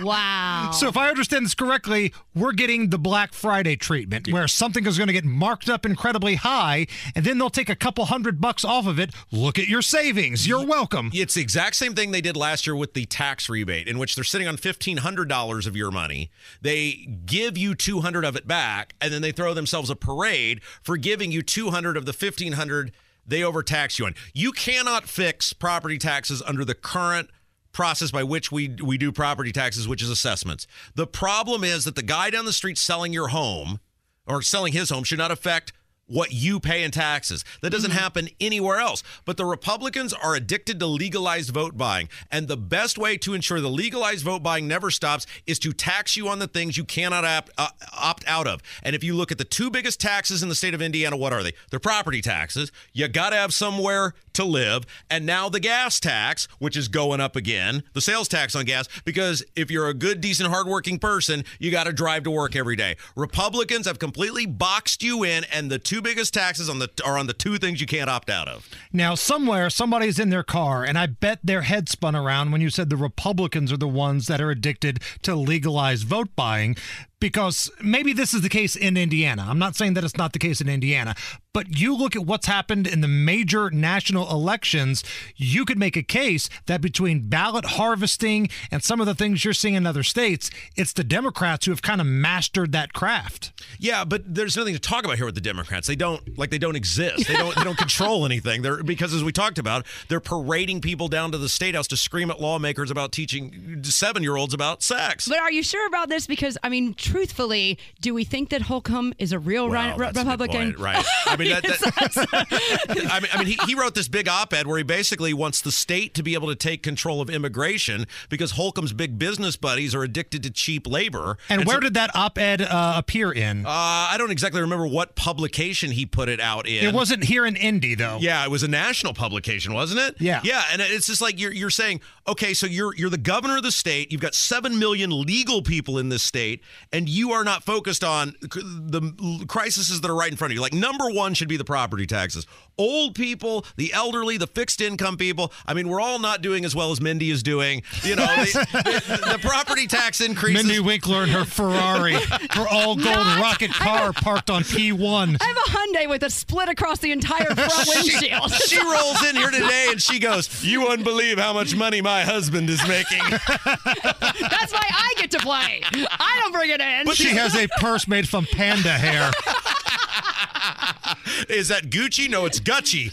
Wow. So, if I understand this correctly, we're getting the Black Friday treatment where something is going to get marked up incredibly high, and then they'll take a couple hundred bucks off of it. Look at your savings. You're welcome. It's the exact same thing they did last year with the tax rebate, in which they're sitting on fifteen hundred dollars of your money. They give you two hundred of it back, and then they throw themselves a parade for giving you two hundred of the fifteen hundred they overtax you on. You cannot fix property taxes under the current process by which we we do property taxes, which is assessments. The problem is that the guy down the street selling your home or selling his home should not affect what you pay in taxes. That doesn't happen anywhere else. But the Republicans are addicted to legalized vote buying. And the best way to ensure the legalized vote buying never stops is to tax you on the things you cannot opt, uh, opt out of. And if you look at the two biggest taxes in the state of Indiana, what are they? They're property taxes. You got to have somewhere to live. And now the gas tax, which is going up again, the sales tax on gas, because if you're a good, decent, hardworking person, you got to drive to work every day. Republicans have completely boxed you in, and the two biggest taxes on the are on the two things you can't opt out of. Now, somewhere, somebody's in their car, and I bet their head spun around when you said the Republicans are the ones that are addicted to legalized vote buying. Because maybe this is the case in Indiana. I'm not saying that it's not the case in Indiana, but you look at what's happened in the major national elections, you could make a case that between ballot harvesting and some of the things you're seeing in other states, it's the Democrats who have kind of mastered that craft. Yeah, but there's nothing to talk about here with the Democrats. They don't like they don't exist. They don't they don't control anything. They're because as we talked about, they're parading people down to the state house to scream at lawmakers about teaching seven year olds about sex. But are you sure about this? Because I mean, truthfully, do we think that Holcomb is a real Ryan- Well, that's a good Republican? point, right? I mean, that, that- I mean, I mean, he, he wrote this big op-ed where he basically wants the state to be able to take control of immigration because Holcomb's big business buddies are addicted to cheap labor. And, where so- did that op-ed uh, appear in? Uh, I don't exactly remember what publication he put it out in. it wasn't here in Indy, though. Yeah, it was a national publication, wasn't it? Yeah. Yeah, and it's just like you're you're saying, okay, so you're you're the governor of the state. You've got seven million legal people in this state, and you are not focused on the crises that are right in front of you. Like number one should be the property taxes. Old people, the elderly, the fixed income people. I mean, we're all not doing as well as Mindy is doing. You know, the, the, the property tax increases. Mindy Winkler and her Ferrari, her all gold Not- rocket car parked on P1. I have a Hyundai with a split across the entire front windshield. she rolls in here today and she goes, "You wouldn't believe how much money my husband is making." That's why I get to play. I don't bring it But she has a purse made from panda hair. Is that Gucci? No, it's Gucci.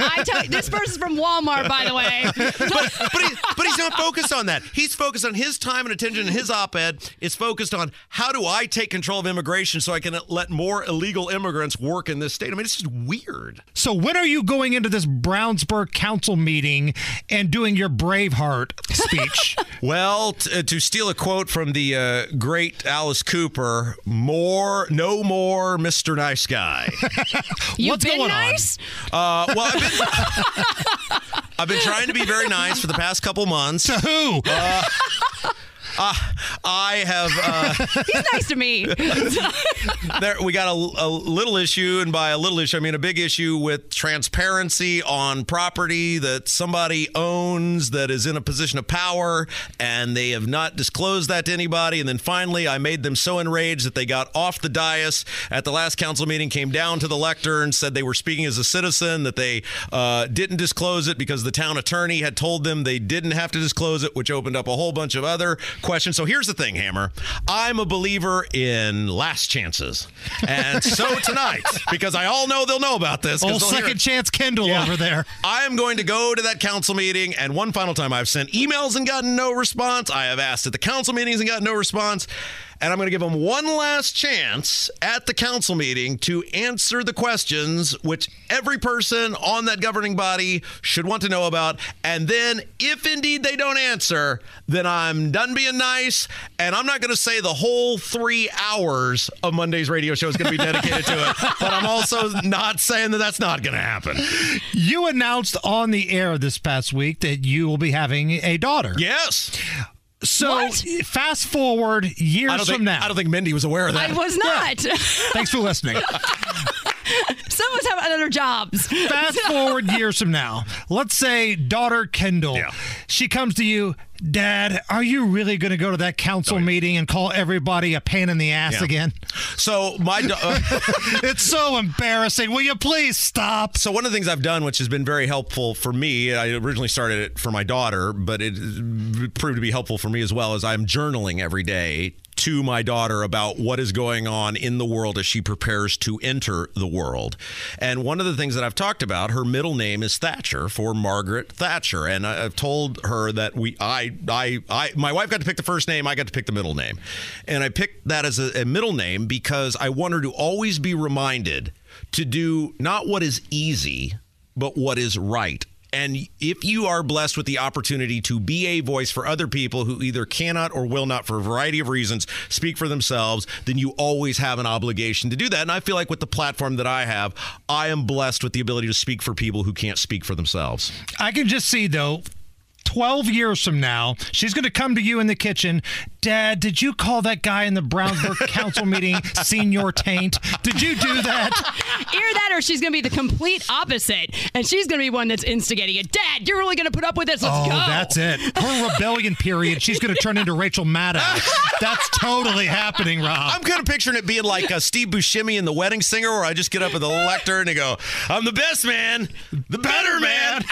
I tell you, this person's from Walmart, by the way. but but, he, but he's not focused on that. He's focused on his time and attention. And his op-ed is focused on how do I take control of immigration so I can let more illegal immigrants work in this state. I mean, it's just weird. So when are you going into this Brownsburg council meeting and doing your Braveheart speech? Well, t- uh, to steal a quote from the uh, great Alice Cooper, more, no more, Mr. Nice Guy. You've What's been going nice? Uh, well, I've been, I've been trying to be very nice for the past couple months. To who? Uh, uh, I have. Uh, He's nice to me. there, we got a, a little issue, and by a little issue, I mean a big issue with transparency on property that somebody owns that is in a position of power, and they have not disclosed that to anybody. And then finally, I made them so enraged that they got off the dais at the last council meeting, came down to the lectern, said they were speaking as a citizen, that they uh, didn't disclose it because the town attorney had told them they didn't have to disclose it, which opened up a whole bunch of other questions. So here's the thing, Hammer. I'm a believer in last chances. And so tonight, because I all know they'll know about this. Old second chance Kendall Yeah. over there. I am going to go to that council meeting, and one final time I've sent emails and gotten no response. I have asked at the council meetings and gotten no response. And I'm going to give them one last chance at the council meeting to answer the questions which every person on that governing body should want to know about. And then, if indeed they don't answer, then I'm done being nice. And I'm not going to say the whole three hours of Monday's radio show is going to be dedicated to it. But I'm also not saying that that's not going to happen. You announced on the air this past week that you will be having a daughter. Yes. So fast forward years from think, now. I don't think Mindy was aware of that. I was not. Thanks for listening. Some of us have other jobs. Fast forward years from now. Let's say daughter Kendall. She comes to you, Dad, are you really going to go to that council meeting and call everybody a pain in the ass Yeah. again? So my da- uh, it's so embarrassing. Will you please stop? So one of the things I've done, which has been very helpful for me, I originally started it for my daughter, but it proved to be helpful for me as well, is I'm journaling every day to my daughter about what is going on in the world as she prepares to enter the world. And one of the things that I've talked about, her middle name is Thatcher for Margaret Thatcher, and I- I've told her that we, I, I, I, my wife got to pick the first name, I got to pick the middle name, and I picked that as a, a middle name because I want her to always be reminded to do not what is easy, but what is right. And if you are blessed with the opportunity to be a voice for other people who either cannot or will not, for a variety of reasons, speak for themselves, then you always have an obligation to do that. And I feel like with the platform that I have, I am blessed with the ability to speak for people who can't speak for themselves. I can just see though. 12 years from now, she's going to come to you in the kitchen. Dad, did you call that guy in the Brownsburg council meeting Senior Taint? Did you do that? Either that or she's going to be the complete opposite. And she's going to be one that's instigating it. Dad, you're really going to put up with this? Let's oh, go. that's it. Her rebellion period, she's going to turn into Rachel Maddow. That's totally happening, Rob. I'm kind of picturing it being like uh, Steve Buscemi in The Wedding Singer, where I just get up at the lectern and go, I'm the best man, the better man.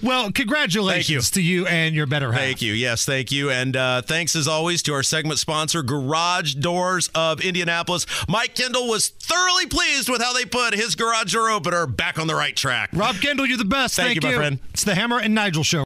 well, congratulations to you and your better half. Thank you. Yes, thank you. And uh, thanks as always to our segment sponsor, Garage Doors of Indianapolis. Mike Kendall was thoroughly pleased with how they put his garage door opener back on the right track. Rob Kendall, you're the best. Thank Thank, you, my friend. It's the Hammer and Nigel show.